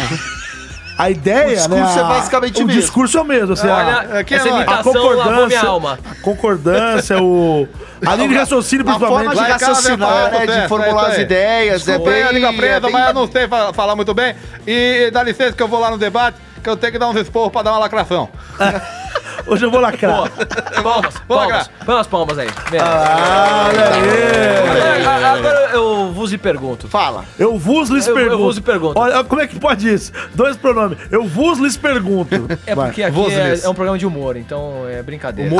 A ideia, O discurso né? é a- basicamente o o mesmo. discurso é o mesmo. Assim, a- Olha, aqui essa é nóis. a imitação lavou minha concordância, alma. a concordância, o. A linha de raciocínio, A forma principalmente. de raciocinar, é né? pra- De é, formular é as aí. ideias. Desculpa é bem, a língua preta, é bem- mas eu não sei fa- falar muito bem. E dá licença que eu vou lá no debate, que eu tenho que dar uns esporros pra dar uma lacração. Hoje eu vou lacrar. Palmas, palmas. Põe umas palmas aí. Ah, olha aí. Agora, eu vos e pergunto. Fala. Eu vos lhes Eu- eu pergunto. vos lhe pergunto. Olha, como é que pode isso? Dois pronomes. Eu vos lhes pergunto. É Vai. porque aqui é, é um programa de humor, então é brincadeira.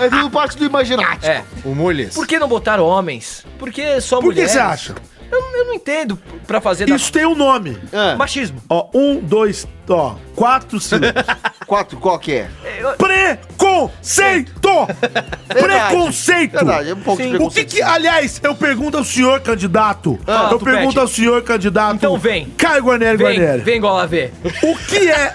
É tudo parte do imaginário. É. Humor lhes. Por que não botaram homens? Por que só Por que mulheres? você acha? Eu, eu não entendo pra fazer da- Isso tem um nome. Ah, machismo. Ó, um, dois, ó, quatro sílabas. quatro, qual que é? Preconceito! Preconceito! Verdade, é um pouco Sim. de O que preconceito. que, aliás, eu pergunto ao senhor candidato. Ah, eu tu pergunto pede. ao senhor candidato. Então vem. Caio Guarneri Vem, Guarneri. vem igual a ver. O que é,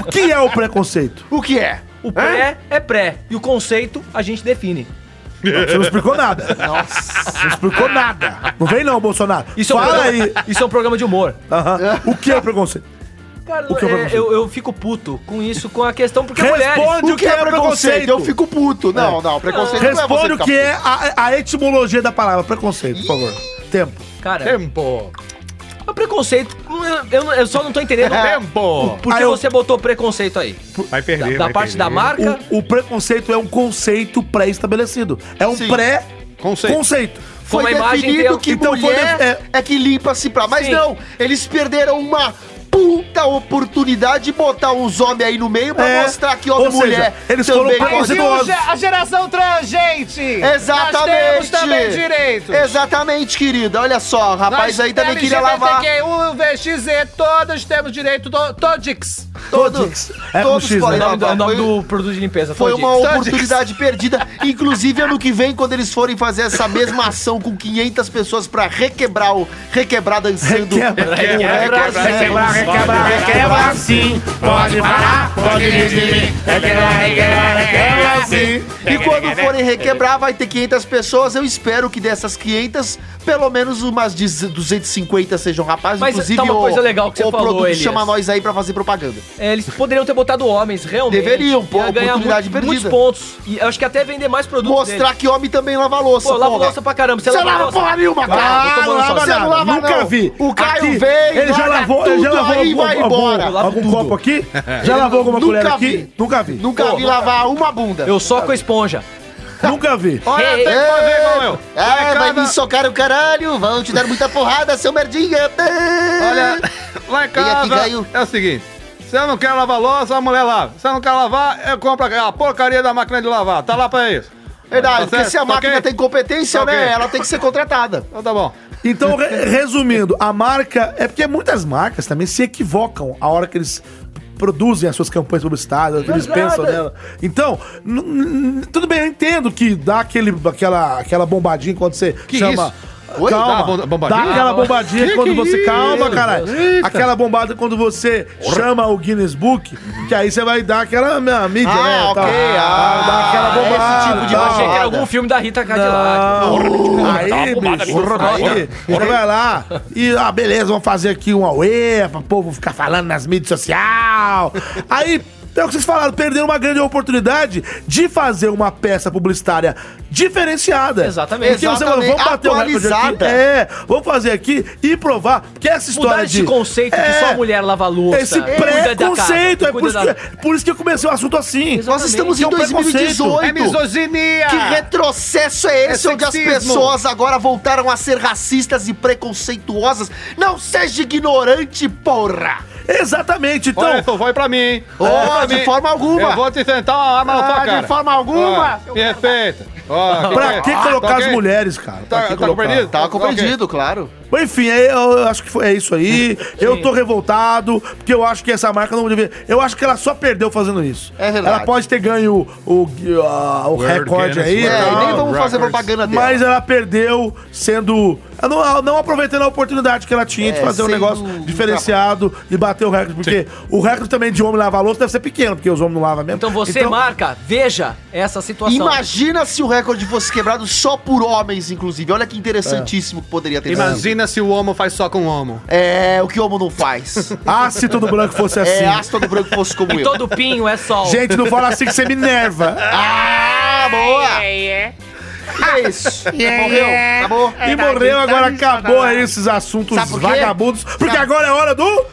o que é o preconceito? O que é? O pré é pré e o conceito a gente define. Você não explicou nada. Nossa. Não explicou nada. Não vem não, Bolsonaro. Isso é um Fala programa- aí. Isso é um programa de humor. Aham. O que é o preconceito? Cara, O que é é, preconceito? eu, eu fico puto com isso, com a questão, porque Responde mulheres... o que é preconceito. Eu fico puto. Não, não, preconceito não é você Responde o ficar que é a, a etimologia da palavra preconceito, por favor. Tempo. Cara, Tempo. O preconceito, eu, eu- só não tô entendendo Tempo. por que eu- você botou preconceito aí. Vai Da, perder. da vai parte da perder. marca? O, o preconceito é um conceito pré-estabelecido. É um pré-conceito. Conceito. Foi definido que então foi mulher def- é... que limpa-se pra... Mas Sim. não, eles perderam uma puta oportunidade de botar uns homens aí no meio pra É, mostrar que homem e mulher seja, eles também podem- preconceituosos. a geração trans, gente! Exatamente. direitos. Exatamente, querida. Olha só, o rapaz aí também queria lavar... LGBTQI, VXZ, todos temos direito, do, todix. Todos, É com todos X, podem né? O nome, do, lavar. o nome do produto de limpeza. Foi Todix. uma oportunidade perdida. Inclusive, ano que vem, quando eles forem fazer essa mesma ação com 500 pessoas pra requebrar o... Requebrar dançando... Requebra. o recorde. Requebrar, requebrar, requebrar sim. Pode parar, pode dizer. Requebrar, requebrar, requebrar sim. E quando forem requebrar, vai ter 500 pessoas. Eu espero que dessas 500, pelo menos umas de 250 sejam rapazes. Mas Inclusive, tá uma o- coisa legal que você o falou, produto Elias. chama nós aí pra fazer propaganda. É, eles poderiam ter botado homens, realmente. Deveriam, pô, ganhar oportunidade muito- muitos perdida. pontos. E eu acho que até vender mais produtos Mostrar que homem também lava louça, Pô, lava porra. louça pra caramba. Você, Você lava lava porra nenhuma, cara. Ah, lava você não lava, Nunca não. vi. O Caio Aqui, vem, Ele já lavou, ele já lavou aí e algum, vai algum- embora. algum copo aqui? Já lavou alguma Nunca colher aqui? Nunca vi. Nunca Pô, vi lavar uma bunda. Eu só com a esponja. Nunca vi. Olha, Ei, tem que fazer igual eu. É, vai Vai me socar o caralho, vão te dar muita porrada, seu merdinha. Olha, lá em aqui, casa Caio. é o seguinte. Se eu não quero lavar louça, a mulher lava. Se eu não quero lavar, eu compro a porcaria da máquina de lavar. Tá lá pra isso. Verdade, Tá porque se a Tá máquina ok? tem competência, Tá né, ok. ela tem que ser contratada. Então tá bom. Então, re- resumindo, a marca. É porque muitas marcas também se equivocam a hora que eles produzem as suas campanhas publicitárias, que eles pensam nela. Então, tudo bem, eu entendo que dá aquele, aquela, aquela bombadinha quando você Que chama. isso? Oi? Dá Calma, bombadinha? dá aquela bombadinha Que quando que você. isso? Calma, caralho. Eita. Aquela bombada quando você chama o Guinness Book, que aí você vai dar aquela minha mídia, Ah, né? ok, tal. ah, dá aquela esse bombada. tipo de. Achei que era algum filme da Rita Cadillac. Não. Aí, bicho, aí, você vai lá e, ah, beleza, vamos fazer aqui um auê pra povo ficar falando nas mídias sociais. Aí, é o que vocês falaram, perderam uma grande oportunidade de fazer uma peça publicitária diferenciada. Exatamente. Porque você falou, vamos bater o recorde aqui. Atualizada. É, vamos fazer aqui e provar que essa história Mudar de... esse conceito que É, só a mulher lava a louça. Esse preconceito, é por isso, da- que, por isso que eu comecei o assunto assim. Nós estamos em É um preconceito. 2018. É misoginia! Que retrocesso é esse É onde as pessoas agora voltaram a ser racistas e preconceituosas? Não seja ignorante, porra! Exatamente, então... Olha, só foi pra mim, hein? Ó, Foi pra de mim. forma alguma. Eu vou te sentar uma arma na tua Ah, de cara. forma alguma. Ó, me respeita. Ó, Pra que colocar Tá as ok? mulheres, cara? Tá, que tá compreendido? Tava Ok. compreendido, claro. Enfim, é, eu acho que foi- é isso aí. eu tô revoltado, porque eu acho que essa marca não devia. Eu acho que ela só perdeu fazendo isso. É verdade. Ela pode ter ganho o, o, o recorde Guinness aí. É, e nem vamos fazer propaganda dela. mas ela perdeu sendo. Não, não aproveitando a oportunidade que ela tinha de É, fazer um negócio diferenciado e bater o recorde. Porque o recorde também de homem lavar louça deve ser pequeno, porque os homens não lavam mesmo. Então você, marca, veja essa situação. Imagina se o recorde fosse quebrado só por homens, inclusive. Olha que interessantíssimo que poderia ter sido. Imagina se o homo faz só com homo. É, o que o homo não faz. Ah, se tudo branco fosse assim. É, ácido do branco fosse como E eu. todo pinho é sol. Gente, não fala assim que você me nerva. Ah, boa! É isso. Morreu, acabou. E morreu, agora acabou aí esses assuntos por vagabundos. Porque Sabe- agora é hora do.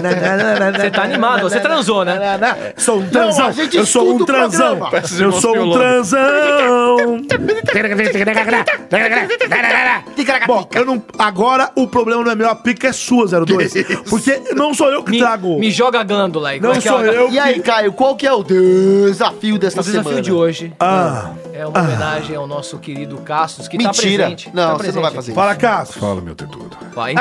Você tá animado, você transou, né? Sou um transão. eu sou um transão. Eu sou um transão. Bom, eu não. Agora o problema não é meu, a pica é sua, 02. Porque não sou eu que Me, trago. me joga a glândula aí. Não é que é sou eu E aí, Caio, qual que é o desafio desta O desafio semana? de hoje Ah, é uma homenagem ao nosso querido Cassius, que tá Mentira. presente. Não, tá você presente não vai fazer isso. fala, Cássio. Fala, meu tetudo. Vai,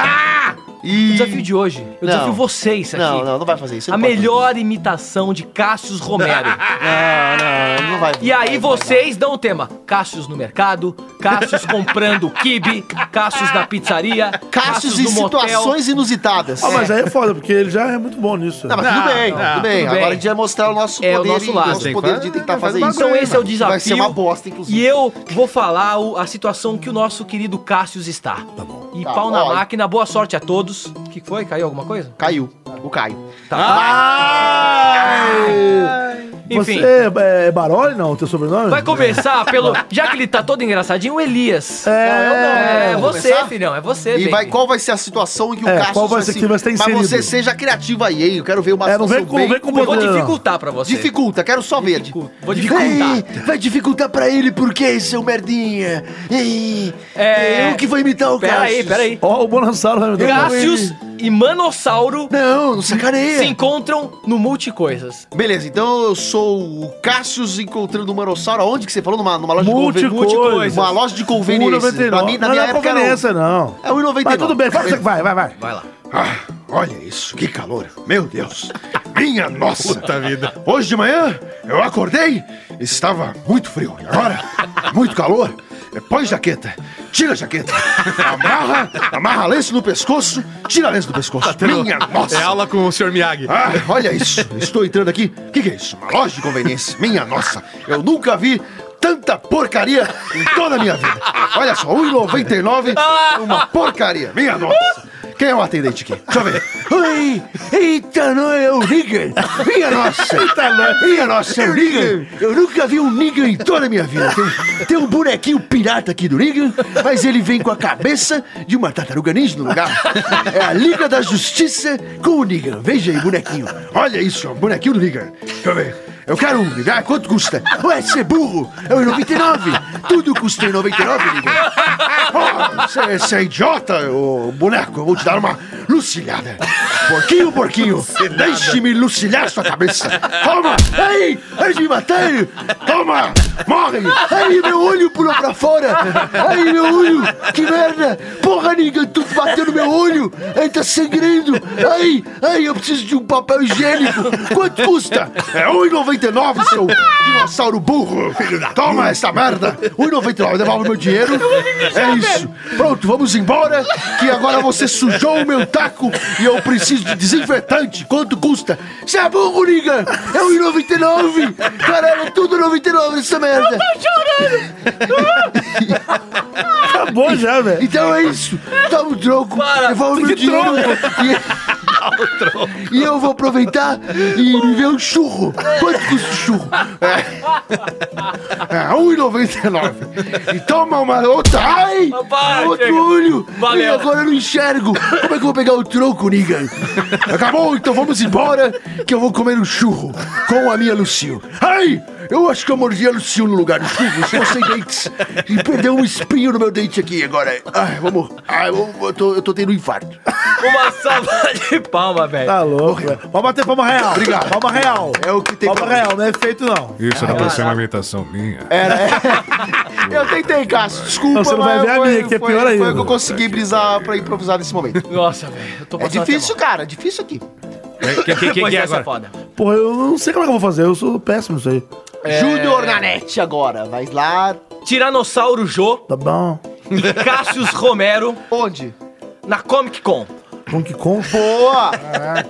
então. O E... desafio de hoje, eu Não. desafio vocês aqui. Não, não, não vai fazer isso. A melhor imitação de Cassius Romero. fazer. Não, não, não vai. E aí vocês dão o tema. Cassius no mercado, Cassius comprando kibe, Cassius na pizzaria, Cássios em situações inusitadas. Ah, mas aí é foda, porque ele já é muito bom nisso. Não, mas tudo Não, bem, não, tudo bem. tudo bem. Agora a gente vai mostrar o nosso É, o poder, nosso e- lado. nosso Tem que poder fazer- de tentar faz fazer isso. Então esse é o desafio. Vai ser uma bosta, inclusive. E eu vou falar o- a situação que o nosso querido Cassius está. Tá bom. E Tá pau bom. na Ó, máquina, boa sorte a todos. O que foi? Caiu alguma coisa? Caiu. O Caio. Enfim. Você é, é Baroli, não? O teu sobrenome? Vai começar pelo. Já que ele tá todo engraçadinho, o Elias. É, É, Vamos você, começar? filhão, é você, E vai, qual vai ser a situação em que o É, Cássio qual vai ser que vai estar Mas você seja criativo aí, hein? Eu quero ver uma É, não vem situação com, bem... vem com Eu vou não. dificultar pra você. Dificulta, quero só ver. Dificulta. Vou dificultar. Ei, vai dificultar pra ele por quê, seu merdinha? Ei, É. eu que vou imitar o Cássio. Peraí, peraí. Ó, o Bonassauro vai me dar. Cássius e Manossauro Não, não sacaneia. se encontram no Multicoisas. Beleza, então eu sou o Cassius encontrando o Manossauro. Aonde que você falou? Numa, numa loja Multicoisas. de conveniência? Uma loja de conveniência. 1,99. Pra mim, na não minha é época, conveniência, não. É 1,99. Mas tudo bem, que vai, vai, vai. Vai lá. Ah, olha isso, que calor. Meu Deus. Minha nossa. Puta vida. Hoje de manhã eu acordei, estava muito frio. E agora, muito calor. É, Põe jaqueta, tira a jaqueta, amarra, amarra lenço no pescoço, tira lenço do pescoço. Minha nossa. É aula com o Sr. Miyagi. Ah, olha isso, estou entrando aqui. O que, que é isso? Uma loja de conveniência. Minha nossa, eu nunca vi tanta porcaria em toda a minha vida. Olha só, 1,99, uma porcaria. Minha nossa. Quem é o atendente aqui? Deixa eu ver. Oi! Eita, não é o Nigger! Minha nossa! Minha nossa, é o Nigger! Eu nunca vi um Nigger em toda a minha vida. Tem, um- tem um bonequinho pirata aqui do Nigger, mas ele vem com a cabeça de uma tartaruga ninja no lugar. É a Liga da Justiça com o Nigger. Veja aí, bonequinho. Olha isso, ó, bonequinho do Nigger. Deixa eu ver. Eu quero um. Ah, quanto custa? Ué, você é burro. É 1,99. Tudo custa 1,99, Nigger. Oh, Você é idiota, ô boneco. Eu vou te dar uma lucilhada. Porquinho, porquinho. Deixe-me lucilhar sua cabeça. Toma! Ei! Ai, me matei! Toma! Morre! Ai, meu olho pulou pra fora! Ai, meu olho! Que merda! Porra, nigga, tu bateu no meu olho! Ai, tá sangrando! Ai, ai, eu preciso de um papel higiênico! Quanto custa? É 1,99, seu dinossauro burro! Toma essa merda! 1,99, devolve meu dinheiro! É isso! Pronto, vamos embora, que agora você sujou o meu taco e eu preciso de desinfetante! Quanto custa? Você é burro, nigga! É 1,99! Caralho, é tudo 99 essa merda! Acabou já, velho. Então é isso. Toma o troco. Para. Devolve meu dinheiro. E... e eu vou aproveitar e me ver um churro. Quanto custa o churro? É, é 1,99. E toma uma outra. Ai! Para, outro chega. olho. Valeu. E agora eu não enxergo. Como é que eu vou pegar o troco, Niga? Acabou, então vamos embora que eu vou comer um churro com a minha Lucio. Ai! Eu acho que eu mordi a Lucio no lugar do churro. Estou sem dentes. E perdeu um espinho no meu dente aqui agora. Ai, vamos. Ai, eu, eu, tô, eu tô tendo um infarto. Uma salva de palma, velho. Tá louco, velho. Vamos bater palma real. Obrigado. Palma real. É o que tem Palma pra- real, não é feito não. Isso era pra ser uma imitação minha. Era, é. Eu tentei, Cássio. Desculpa, Não, você não vai mas ver a foi- minha, que é foi- pior Foi ainda. o que eu consegui brisar pra improvisar nesse momento. Nossa, velho. Eu tô É passando difícil, cara. Difícil aqui. Que, que, que, Pois que é essa é agora? foda. Porra, eu não sei como é que eu vou fazer. Eu sou péssimo nisso aí. Júnior Nanete agora. Vai lá. Tiranossauro Jô Tá bom. e Cassius Romero Onde? na Comic Con. Donkey Kong. Boa!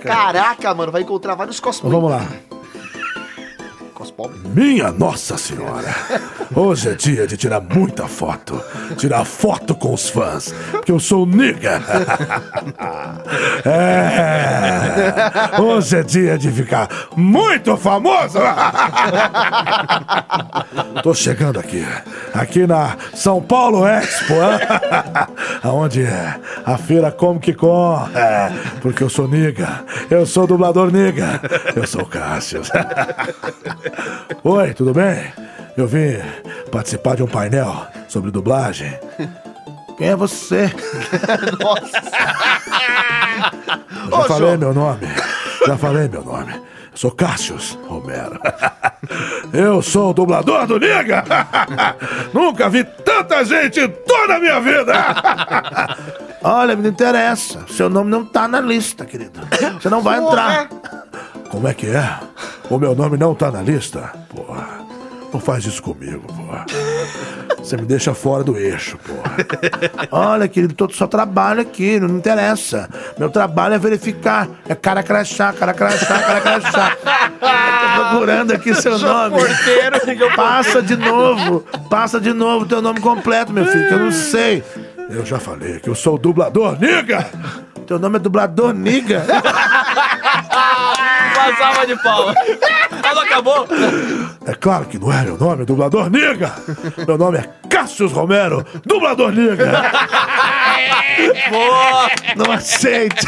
Caraca, mano. Vai encontrar vários Então cosplays. vamos lá. Cospobre. Minha Nossa Senhora! Hoje é dia de tirar muita foto. Tirar foto com os fãs. Porque eu sou nigga. É. Hoje é dia de ficar muito famoso. Tô chegando aqui. Aqui na São Paulo Expo. Aonde é a feira Comic Con. É, porque eu sou nigga. Eu sou dublador nigga. Eu sou Cássio. Oi, tudo bem? Eu vim participar de um painel sobre dublagem. Quem é você? Já Ô, falei João. meu nome. Já falei meu nome. Eu sou Cassius Romero. Eu sou o dublador do Liga. Nunca vi tanta gente em toda a minha vida. Olha, me interessa. Seu nome não tá na lista, querido. Você não vai entrar. Como é que é? O meu nome não tá na lista? Porra, não faz isso comigo, porra. Você me deixa fora do eixo, porra. Olha, querido, todo só trabalho aqui, não me interessa. Meu trabalho é verificar. É cara crachá, cara crachá, cara crachá. Tô procurando aqui seu nome. Passa de novo, passa de novo teu nome completo, meu filho, que eu não sei. Eu já falei que eu sou o dublador, niga! Teu nome é dublador, niga? Uma salva de palma. Ah, não acabou? É claro que não é meu nome, dublador niga! Meu nome é Cassius Romero, dublador niga! Boa. Não aceita!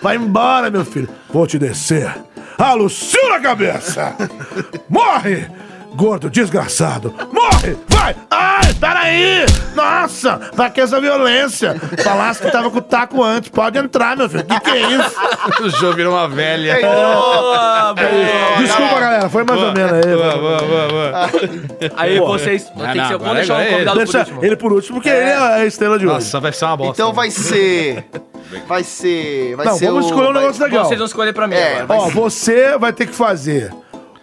Vai embora, meu filho! Vou te descer! A Lucio na cabeça! Morre! Gordo desgraçado! Morre! Vai! Ai, peraí! Nossa! Pra que essa violência? Falasse que tava com o taco antes. Pode entrar, meu filho. Que que é isso? O Jô virou uma velha. Boa, boa. Desculpa, galera. Foi mais ou menos aí. Boa, boa, boa, boa. Aí vocês. Tem Ah, que não, ser, vamos agora deixar é o ele. convidado por Deixa último. ele por último, porque ele é a estrela de hoje. Nossa, vai ser uma bosta. Então vai ser. Vai ser. Vai Não, ser vamos o- escolher um vai- negócio legal. Vocês vão escolher pra mim É, agora. vai Ó, você vai ter que fazer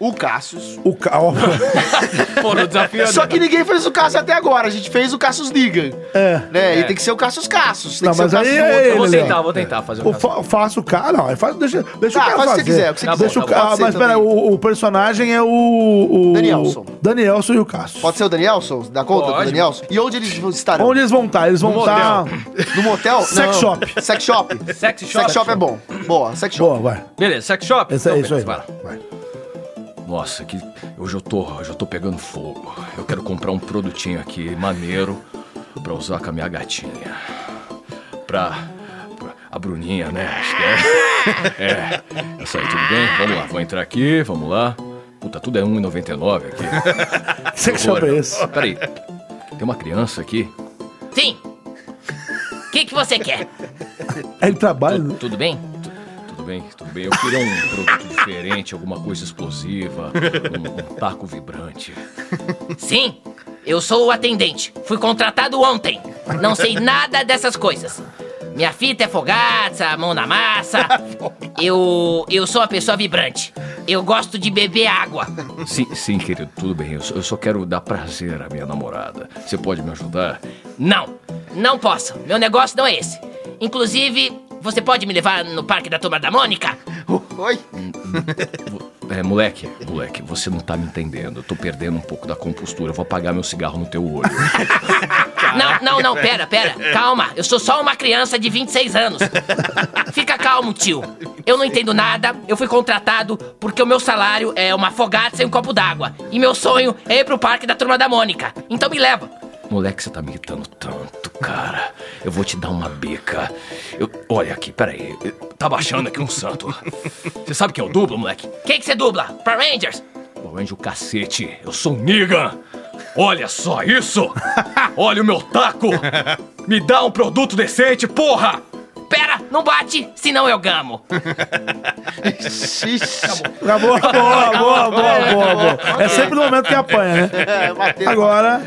O Cassius. O ca... Pô, no desafio. Só que ninguém fez o Cassius até agora. A gente fez o Cassius Negan. É. Né? E tem que ser o Cassius Cassius. Tem Não, que ser mas o aí Cassius do é outro. Eu vou tentar, vou tentar fazer O fa faça o cara. Não, faz, deixa, deixa Tá, o cara faz o que fazer. você quiser, o que você Tá bom, deixa tá o ser Mas pera, o, o personagem é o. o Danielson. Danielson e o Cássio. Pode ser o Danielson? Dá conta do Pode. Danielson? E onde eles estarão? Onde eles vão estar? Eles vão estar. No motel? Sex shop. Sex shop. Sex shop. Sex shop é bom. Boa, sex shop. Boa, vai. Beleza, sex shop? Esse é Então, isso aí. Vai. vai. Nossa, que hoje eu tô, hoje eu tô pegando fogo. Eu quero comprar um produtinho aqui maneiro pra usar com a minha gatinha. Pra, pra a Bruninha, né? Acho que é. É. Essa aí, tudo bem? Vamos lá, vou entrar aqui, vamos lá. Puta, tudo é 1,99 aqui. Shop é olhar. esse. Peraí, tem uma criança aqui. Sim. O que, que você quer? Ele trabalha. Tudo, tudo bem? Tu- Tudo bem, tudo bem. Eu queria um produto diferente, alguma coisa explosiva, um, um taco vibrante. Sim. Eu sou o atendente. Fui contratado ontem. Não sei nada dessas coisas. Minha fita é fogaça, mão na massa. Eu. Eu sou uma pessoa vibrante. Eu gosto de beber água. Sim, sim, querido, tudo bem. Eu só, eu só quero dar prazer à minha namorada. Você pode me ajudar? Não, não posso. Meu negócio não é esse. Inclusive, você pode me levar no parque da Turma da Mônica? Oi? É, moleque, moleque, você não tá me entendendo. Eu tô perdendo um pouco da compostura. Eu vou apagar meu cigarro no teu olho. Não, não, não, pera, pera. Calma, eu sou só uma criança de 26 anos. Fica calmo, tio. Eu não entendo nada. Eu fui contratado porque o meu salário é uma fogata e um copo d'água. E meu sonho é ir pro parque da Turma da Mônica. Então me leva. Moleque, você tá me irritando tanto, cara. Eu vou te dar uma bica. Eu, olha aqui, peraí. Tá baixando aqui um santo. Você sabe quem é o duplo, moleque? Quem que você dubla? Pra Rangers? Bom, Anjo cacete, eu sou um Negan. Olha só isso! Olha o meu taco! Me dá um produto decente, porra! Pera, não bate, senão eu gamo. Acabou, boa, boa, boa, boa, boa. É sempre no momento que apanha, né? É, bateu. Agora,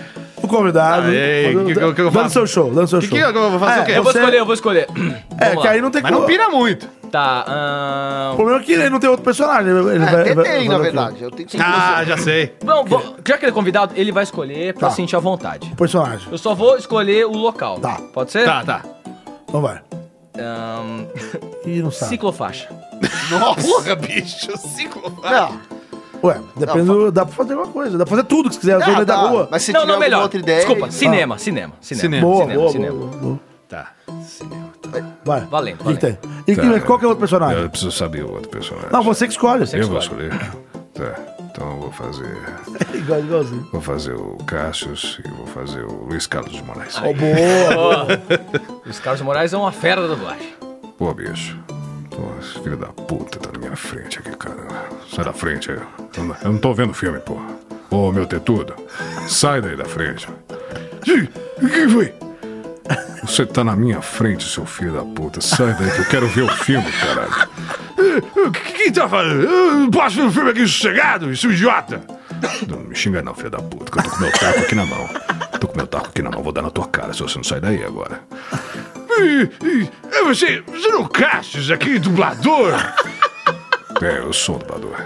o convidado. Que- que- que eu dando seu show, dando seu Que show. que eu vou fazer o quê? Eu vou você- escolher, eu vou escolher. É, Vamos que lá. aí não tem Mas não pira muito. Tá, ahn... O problema é que ele não tem outro personagem. Ele É, vai, até vai- tem, vai- na verdade. Eu tenho que Ah, já sei. Vamos, vamos- já que ele é convidado, ele vai escolher pra Tá. sentir à vontade. Personagem. Eu só vou escolher o local. Tá. Pode ser? Tá, tá. Então vai. Ahn, Ih, não sabe. ciclofaixa. Porra, bicho. Cinco. Não, Ué, depende do. Dá pra fazer uma coisa. Dá pra fazer tudo que você quiser. não, da dá. rua. Mas se não, tiver não, melhor. outra ideia... Desculpa, cinema, cinema, cinema. Cinema. Boa, cinema, boa, cinema. boa, boa. Tá. Vai. Valendo, O que que valendo. tem? E que- qual que é o outro personagem? Eu preciso saber o outro personagem. Não, você que escolhe. eu vou escolher. Tá. Então eu vou fazer. Igual, igualzinho. Vou fazer o Cassius e vou fazer o Luiz Carlos de Moraes. Ó, boa. Os Carlos Moraes é uma fera da dublagem. Pô, bicho. Pô, filho da puta tá na minha frente aqui, cara. Sai da frente aí. Eu não- Eu não tô vendo filme, porra. Ô, meu tetudo. Sai daí da frente. O que foi? Você tá na minha frente, seu filho da puta. Sai daí que eu quero ver o filme, caralho. O que, que tá fazendo? Eu não posso ver o filme aqui sossegado, seu idiota. Não me xinga não, filho da puta, que eu tô com meu taco aqui na mão. Tô com meu taco aqui na mão, vou dar na tua cara se você não sair daí agora. É você, você não Cassius aqui, dublador? É, eu sou dublador.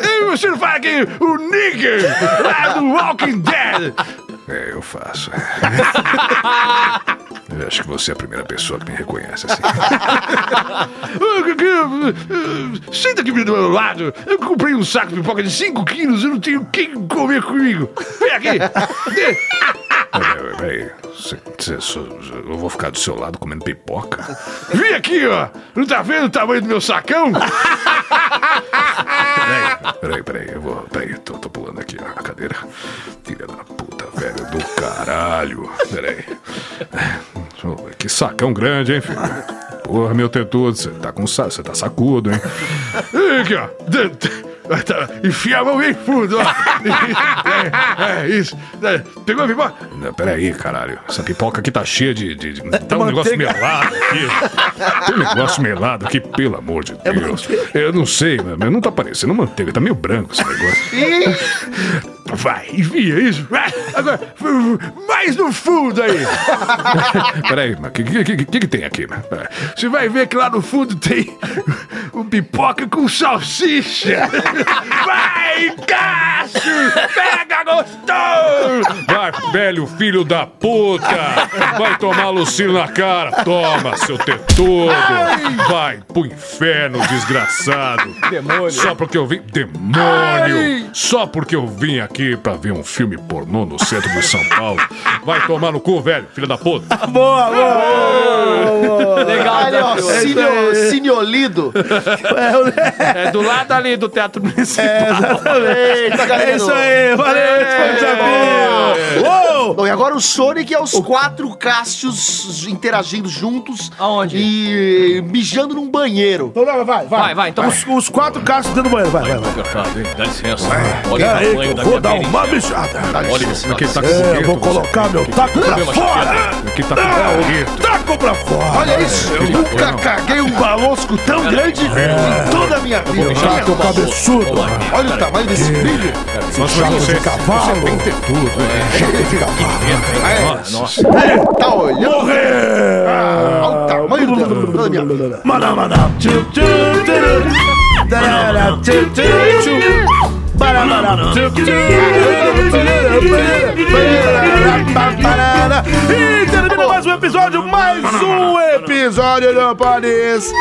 E você não fala aqui o Nigger lá do Walking Dead? É, eu faço. Eu acho que você é a primeira pessoa que me reconhece assim. Senta aqui do meu lado. Eu comprei um saco de pipoca de 5 quilos e não tenho quem comer comigo. Vem aqui. Peraí, eu vou ficar do seu lado comendo pipoca? Vem aqui, ó. Não tá vendo o tamanho do meu sacão? Peraí, peraí, peraí. Eu vou. Peraí, tô, tô pulando aqui a cadeira. Do caralho. Peraí. Que sacão grande, hein, filho? Porra, meu tetudo, você tá com você tá sacudo, hein? Aqui, ó. D- tá- Enfia a mão bem fundo, ó. É, é, isso. É, Pegou a pipoca? Não, peraí, caralho. Essa pipoca aqui tá cheia de. de, de tá um negócio melado aqui. Tem um negócio melado aqui, pelo amor de Deus. Eu não sei, mas não tá parecendo manteiga, tá meio branco esse negócio. Vai, envia isso. Vai. Agora, mais no fundo aí. Peraí, mas o que, que, que, que, tem aqui? mano? Você vai ver que lá no fundo tem um pipoca com salsicha. Vai, Cássio! Pega gostoso! Vai, velho filho da puta! Vai tomar Lucino na cara! Toma, seu tetudo! Vai pro inferno, desgraçado! Demônio. Só porque eu vim. Demônio! Só porque eu vim aqui pra ver um filme pornô no centro de São Paulo. Vai tomar no cu, velho, filho da puta! Boa, boa! Legal, Olha, ó, desafio. Cineo, Cineolido. É do lado ali do Teatro Municipal. Eita, galera. É isso aí, valeu, esse foi o desafio! Bom, e agora o Sonic é os quatro Cássios interagindo juntos. Aonde? E mijando num banheiro. Então, vai, vai, vai. Vai, vai, então Os, os quatro caixas dentro do banheiro, vai, vai, vai. Dá licença. Olha aí, que eu vou dar uma mijada. Olha esse Aqui tá com É, eu vou colocar meu taco pra fora! Aqui tá com bonito. Taco pra fora! Olha isso, eu nunca caguei um balosco tão grande em toda a minha vida. Taco cabeçudo! Olha o tamanho desse brilho. Nossa, Chato você, de cavalo! você tem tetudo, né? Cavalo! Nossa. Tá olhando? Morrer! Olha o tamanho do... Olha a minha... Maná, maná, tchu, tchu, tchu, tarara, tchu, tchu, tchu. Barabara, tchu, tchu. E termina mais um episódio, mais um episódio do Paris.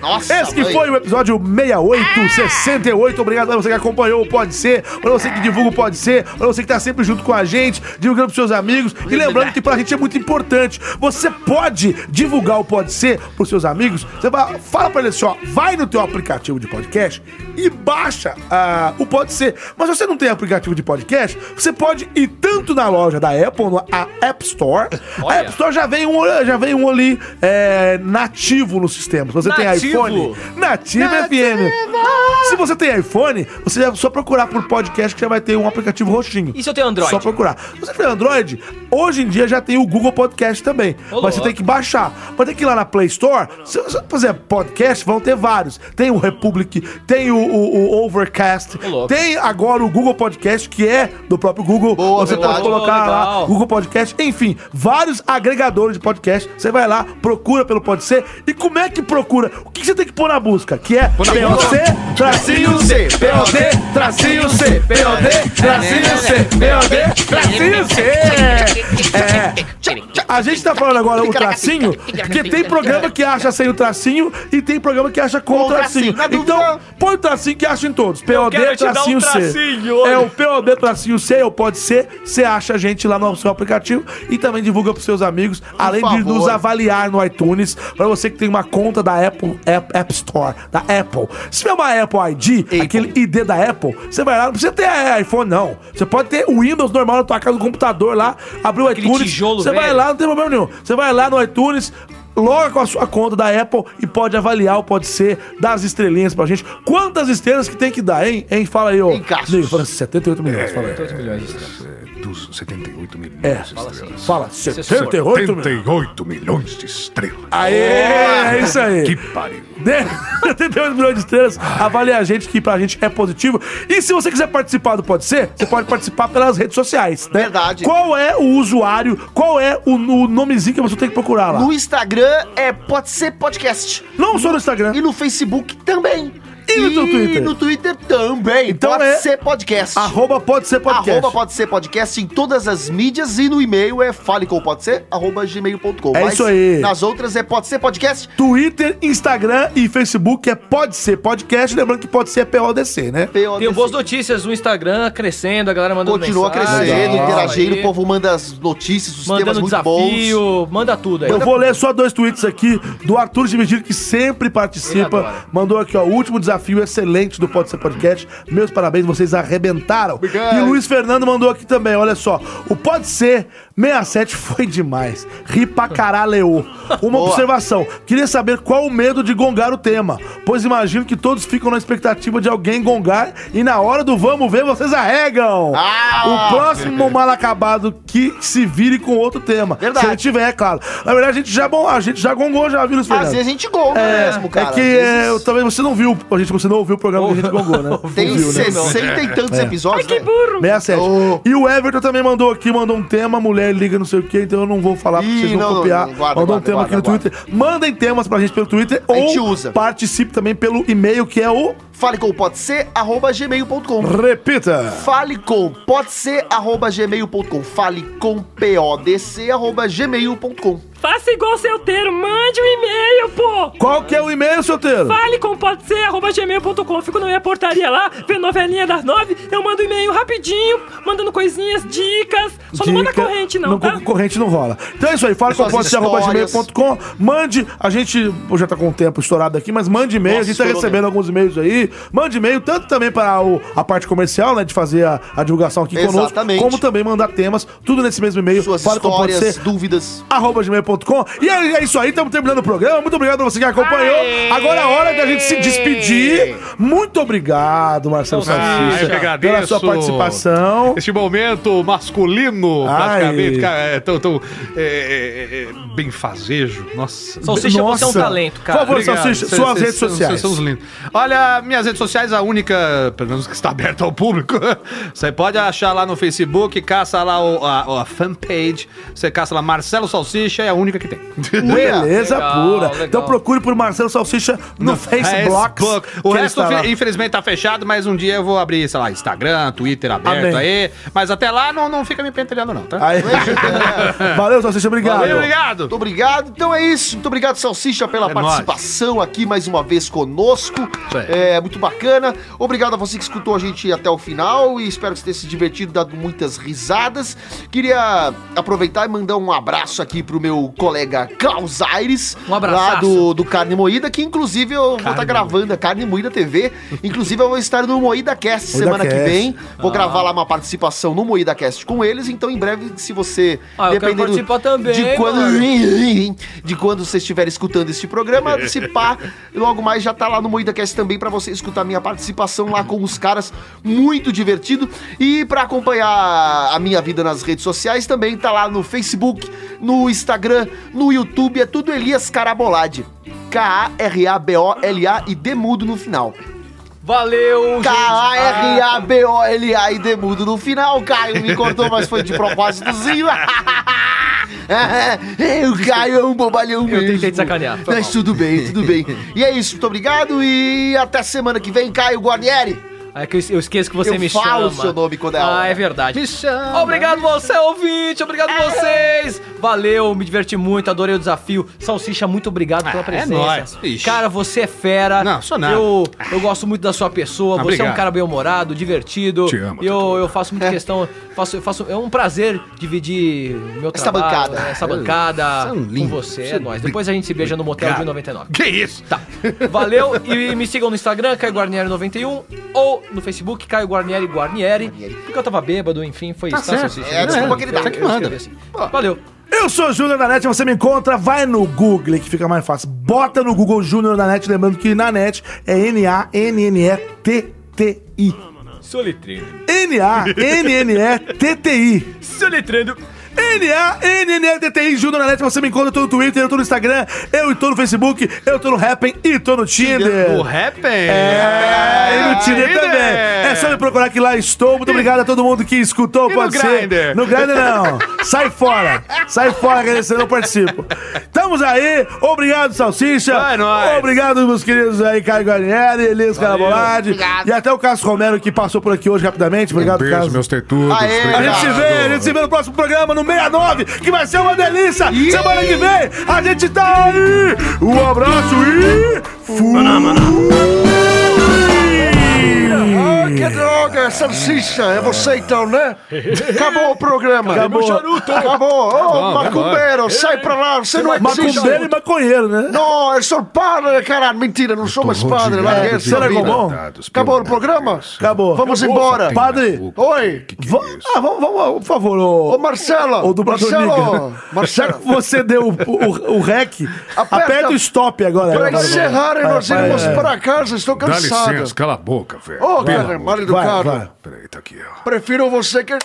Nossa, Esse que mãe. foi o episódio 68, 68. Obrigado a você que acompanhou o Pode Ser, pra você que divulga o Pode Ser, pra você que tá sempre junto com a gente, divulgando pros seus amigos. E lembrando que pra gente é muito importante. Você pode divulgar o Pode Ser pros seus amigos. Você vai, fala pra eles assim, ó, vai no teu aplicativo de podcast e baixa ah, o Pode Ser. Mas se você não tem aplicativo de podcast, você pode ir tanto na loja da Apple, na a App Store. A Olha. App Store já vem um, já vem um ali é, nativo no sistema. Se você tem Nativo? iPhone, Nativo, FM. Se você tem iPhone, você é só procurar por podcast que já vai ter um aplicativo roxinho. E se eu tenho Android? Só procurar. Se você tiver Android, hoje em dia já tem o Google Podcast também. Ô, mas você tem que baixar. Vai ter que ir lá na Play Store. Se você fazer podcast, vão ter vários. Tem o Republic, tem o, o- o Overcast, Ô, tem agora o Google Podcast, que é do próprio Google. Boa, você verdade. pode colocar Ô, lá. Google Podcast, enfim, vários agregadores de podcast. Você vai lá, procura pelo Pode Ser. E como é que procura? O que você tem que pôr na busca? Que é POC, tracinho C, POD, tracinho C, POD, tracinho C, POD, tracinho C. É. A gente tá falando agora o tracinho, porque tem programa que acha sem o tracinho e tem programa que acha com o tracinho. Então, põe o tracinho que acha em todos. POD, tracinho C. É o POD tracinho C, ou pode ser, você acha a gente lá no seu aplicativo e também divulga pros seus amigos, além de nos avaliar no iTunes, pra você que tem uma conta da Apple App, App Store, da Apple. Se tiver uma Apple ID, aquele ID da Apple, você vai lá, não precisa ter é, iPhone não. Você pode ter o Windows normal na tua casa no computador lá, abrir o Aquele iTunes, tijolo você vai velho. lá, não tem problema nenhum. Você vai lá no iTunes, loga com a sua conta da Apple e pode avaliar, ou pode ser, dar as estrelinhas pra gente. Quantas estrelas que tem que dar, hein? hein? Fala aí, ô. Nego, Fala 78 milhões, fala aí. 8 milhões de estrelas. Dos 78 milhões É, de estrelas. fala 78 milhões. 78 milhões de estrelas. Aê, é isso aí. Que pariu. Dê 78 milhões de estrelas, avalie a gente, que pra gente é positivo. E se você quiser participar do Pode Ser, você pode participar pelas redes sociais, né? Verdade. Qual é o usuário, qual é o, o nomezinho que você tem que procurar lá? No Instagram é Pode Ser Podcast. Não só no Instagram. E no Facebook também. E no teu Twitter? no Twitter também. Então pode é ser podcast. Arroba Pode Ser Podcast. Arroba pode ser podcast em todas as mídias e no e-mail é falecompodser, arroba gmail.com. É Mas isso aí. Nas outras é pode ser podcast. Twitter, Instagram e Facebook é Pode Ser Podcast. Lembrando que Pode Ser é PODC, né? PODC. Tenho boas notícias, o Instagram crescendo, a galera mandando Continua mensagem. crescendo, Legal. interagindo, Aí, o povo manda as notícias, os temas Mandando muito bons. desafio, manda tudo aí. Eu vou ler só dois tweets aqui do Arthur Dividir, que sempre participa. Mandou aqui, ó, o último desafio excelente do Pode Ser Podcast. Meus parabéns, vocês arrebentaram. Obrigado. E o Luiz Fernando mandou aqui também, olha só. O Pode Ser 67 foi demais. Ri pra caralho. Uma Boa. observação. Queria saber qual o medo de gongar o tema, pois imagino que todos ficam na expectativa de alguém gongar e na hora do vamos ver vocês arregam. Ah! o próximo mal acabado que se vire com outro tema. Verdade. Se ele tiver, é claro. Na verdade, a gente já, bom, a gente já gongou, já viu, Luiz Às vezes a gente gonga É, mesmo, cara. é que vezes- é, talvez você não viu, a gente, você não ouviu o programa que a gente gongou, né? Tem viu, né? 60 e tantos episódios, né? 67. Oh. E o Everton também mandou aqui, mandou um tema, mulher liga não sei o que, então eu não vou falar pra Ih, vocês não, não, copiar. não, guarda, mandou um guarda, tema guarda, aqui no Twitter. Mandem temas pra gente pelo Twitter A gente ou usa. participe também pelo e-mail que é o Fale com pode ser, arroba gmail.com. Repita. Fale com pode ser, arroba gmail.com. Fale com podc, arroba gmail.com. Faça igual solteiro, mande um e-mail, pô! Qual que é o e-mail, solteiro? Fale com pode ser, arroba gmail.com. Fico na minha portaria lá, vendo novelinha das nove. Eu mando um e-mail rapidinho, mandando coisinhas, dicas. Só não manda Dica. corrente, não, tá? Corrente não rola. Então é isso aí, fala com pode ser arroba gmail.com. Mande, a gente pô, já tá com o tempo estourado aqui, mas mande e-mail. Nossa, a gente tá recebendo alguns e-mails aí. Mande e-mail, tanto também para o- a parte comercial, né? De fazer a, a divulgação aqui Exatamente. conosco, como também mandar temas, tudo nesse mesmo e-mail. Suas Fala histórias, ser dúvidas. arroba gmail.com. E é, é isso aí, estamos terminando o programa. Muito obrigado a você que acompanhou. Agora é a hora da gente se despedir. Muito obrigado, Marcelo Ah, Salsicha, pela sua participação. Este momento masculino, Ai. praticamente, cara, é tão, tão é, é, é, benfazejo. Nossa. Salsicha, você é um Nossa. talento, cara. Por favor, Obrigado. Salsicha, suas cê- redes cê- sociais. Vocês são os lindos. Olha, minhas redes sociais, a única, pelo menos que está aberta ao público. Você pode achar lá no Facebook, caça lá o- a, a fanpage. Você caça lá Marcelo Salsicha, é a única que tem. Beleza Legal, pura. legal. Então procure por Marcelo Salsicha no, Facebook. O que ele resto, infelizmente, tá fechado, mas um dia eu vou abrir, sei lá, Instagram, Twitter aberto Amém. aí. Mas até lá não, não fica me pentelhando, não, tá? Aí. Valeu, Salsicha, obrigado. Valeu, obrigado. Muito obrigado. Então é isso. Muito obrigado, Salsicha, pela É participação aqui mais uma vez conosco. É muito bacana. Obrigado a você que escutou a gente até o final e espero que você tenha se divertido, dado muitas risadas. Queria aproveitar e mandar um abraço aqui pro meu colega Klaus Aires, Um lá do, do Carne Moída, que inclusive eu vou estar gravando a Carne Moída TV. Inclusive eu vou estar no Moída Cast Moída semana que Cast. vem. Vou gravar lá uma participação no Moída Cast com eles. Então em breve, se você Ah, eu quero participar também, de quando mano. de quando você estiver escutando este programa, se pá, logo mais já tá lá no MoídaCast também pra você escutar minha participação lá com os caras, muito divertido. E pra acompanhar a minha vida nas redes sociais também tá lá no Facebook, no Instagram, no YouTube, é tudo Elias Carabolade. K-A-R-A-B-O-L-A e demudo no final. Valeu. K-A-R-A-B-O-L-A e demudo no final. Caio me cortou, mas foi de propósitozinho. É, o Caio é um bobalhão Eu mesmo. tentei te sacanear, Mas tudo bem, tudo bem. E é isso, muito obrigado e até semana que vem, Caio Guarnieri. É que eu eu esqueço que você Eu me falo chama. seu nome quando é Ah, hora. é verdade. Me chama. Obrigado você, ouvinte. Obrigado vocês. Valeu, me diverti muito, adorei o desafio. Salsicha, muito obrigado pela é presença. nóis. Ixi. Cara, você é fera. Não, sou nada. Eu, eu gosto muito da sua pessoa. você é um obrigado. cara bem-humorado, divertido. Te amo, eu, eu faço muita questão. Faço, eu faço, é um prazer dividir meu Essa trabalho, bancada. Essa bancada São com lindos. você. É São nóis. Depois a gente se beija no motel de 99. Que isso? Tá. Valeu e me sigam no Instagram, Caio Guarnieri91 ou no Facebook, Caio Guarnieri Guarnieri. Porque eu tava bêbado, enfim, foi isso. certo. Salsicha? É, desculpa que ele dá. Eu que manda. assim. Valeu. Eu sou Júnior da NET, você me encontra, vai no Google, que fica mais fácil. Bota no Google Júnior da NET, lembrando que na NET é N-A-N-N-E-T-T-I. Soletrando. N-A-N-N-E-T-T-I. Soletrando. N-A-N-N-E-T-T-I, Júnior da NET, você me encontra, eu tô no Twitter, eu tô no Instagram, eu tô no Facebook, eu tô no Happn e tô no Tinder. O Happn? É, e no Tinder também. É só me procurar que lá estou. Muito obrigado a todo mundo que escutou. E pode no ser. Grindr? No Grindr não. Sai fora. Sai fora, que eu não participo. Estamos aí. Obrigado, Salsicha. Nóis. Obrigado, meus queridos aí, Caio Guarnieri, Elias Carabolade. Obrigado. E até o Carlos Romero, que passou por aqui hoje rapidamente. Obrigado, Beijo, Carlos. meus tetudos. Aê, A gente se vê, a gente se vê no próximo programa, no 69, que vai ser uma delícia. Semana que vem, a gente tá aí. Um abraço e... Fui. Que droga, salsicha. É você então, né? Acabou o programa. Acabou. Acabou. Ô, macumbeiro, sai pra lá. Você não existe. Macumbeiro e maconheiro, né? Não, eu sou padre, caralho. Mentira, não sou mais padre. Larguei essa Será bom? Acabou o programa? Acabou. Vamos embora. Padre, Oi. va- ah, vamos, vamos, por favor, ô, Ô, Marcelo. ô dublador Marcelo. Marcelo. que você deu o, o, o rec, aperta, o stop agora. Pra encerrar, nós vai, iremos para casa. Estou Dá cansado. licença, cala a boca, velho. Ô, cara, mal de- educado. vai. Peraí, tá aqui, ó. Prefiro você que...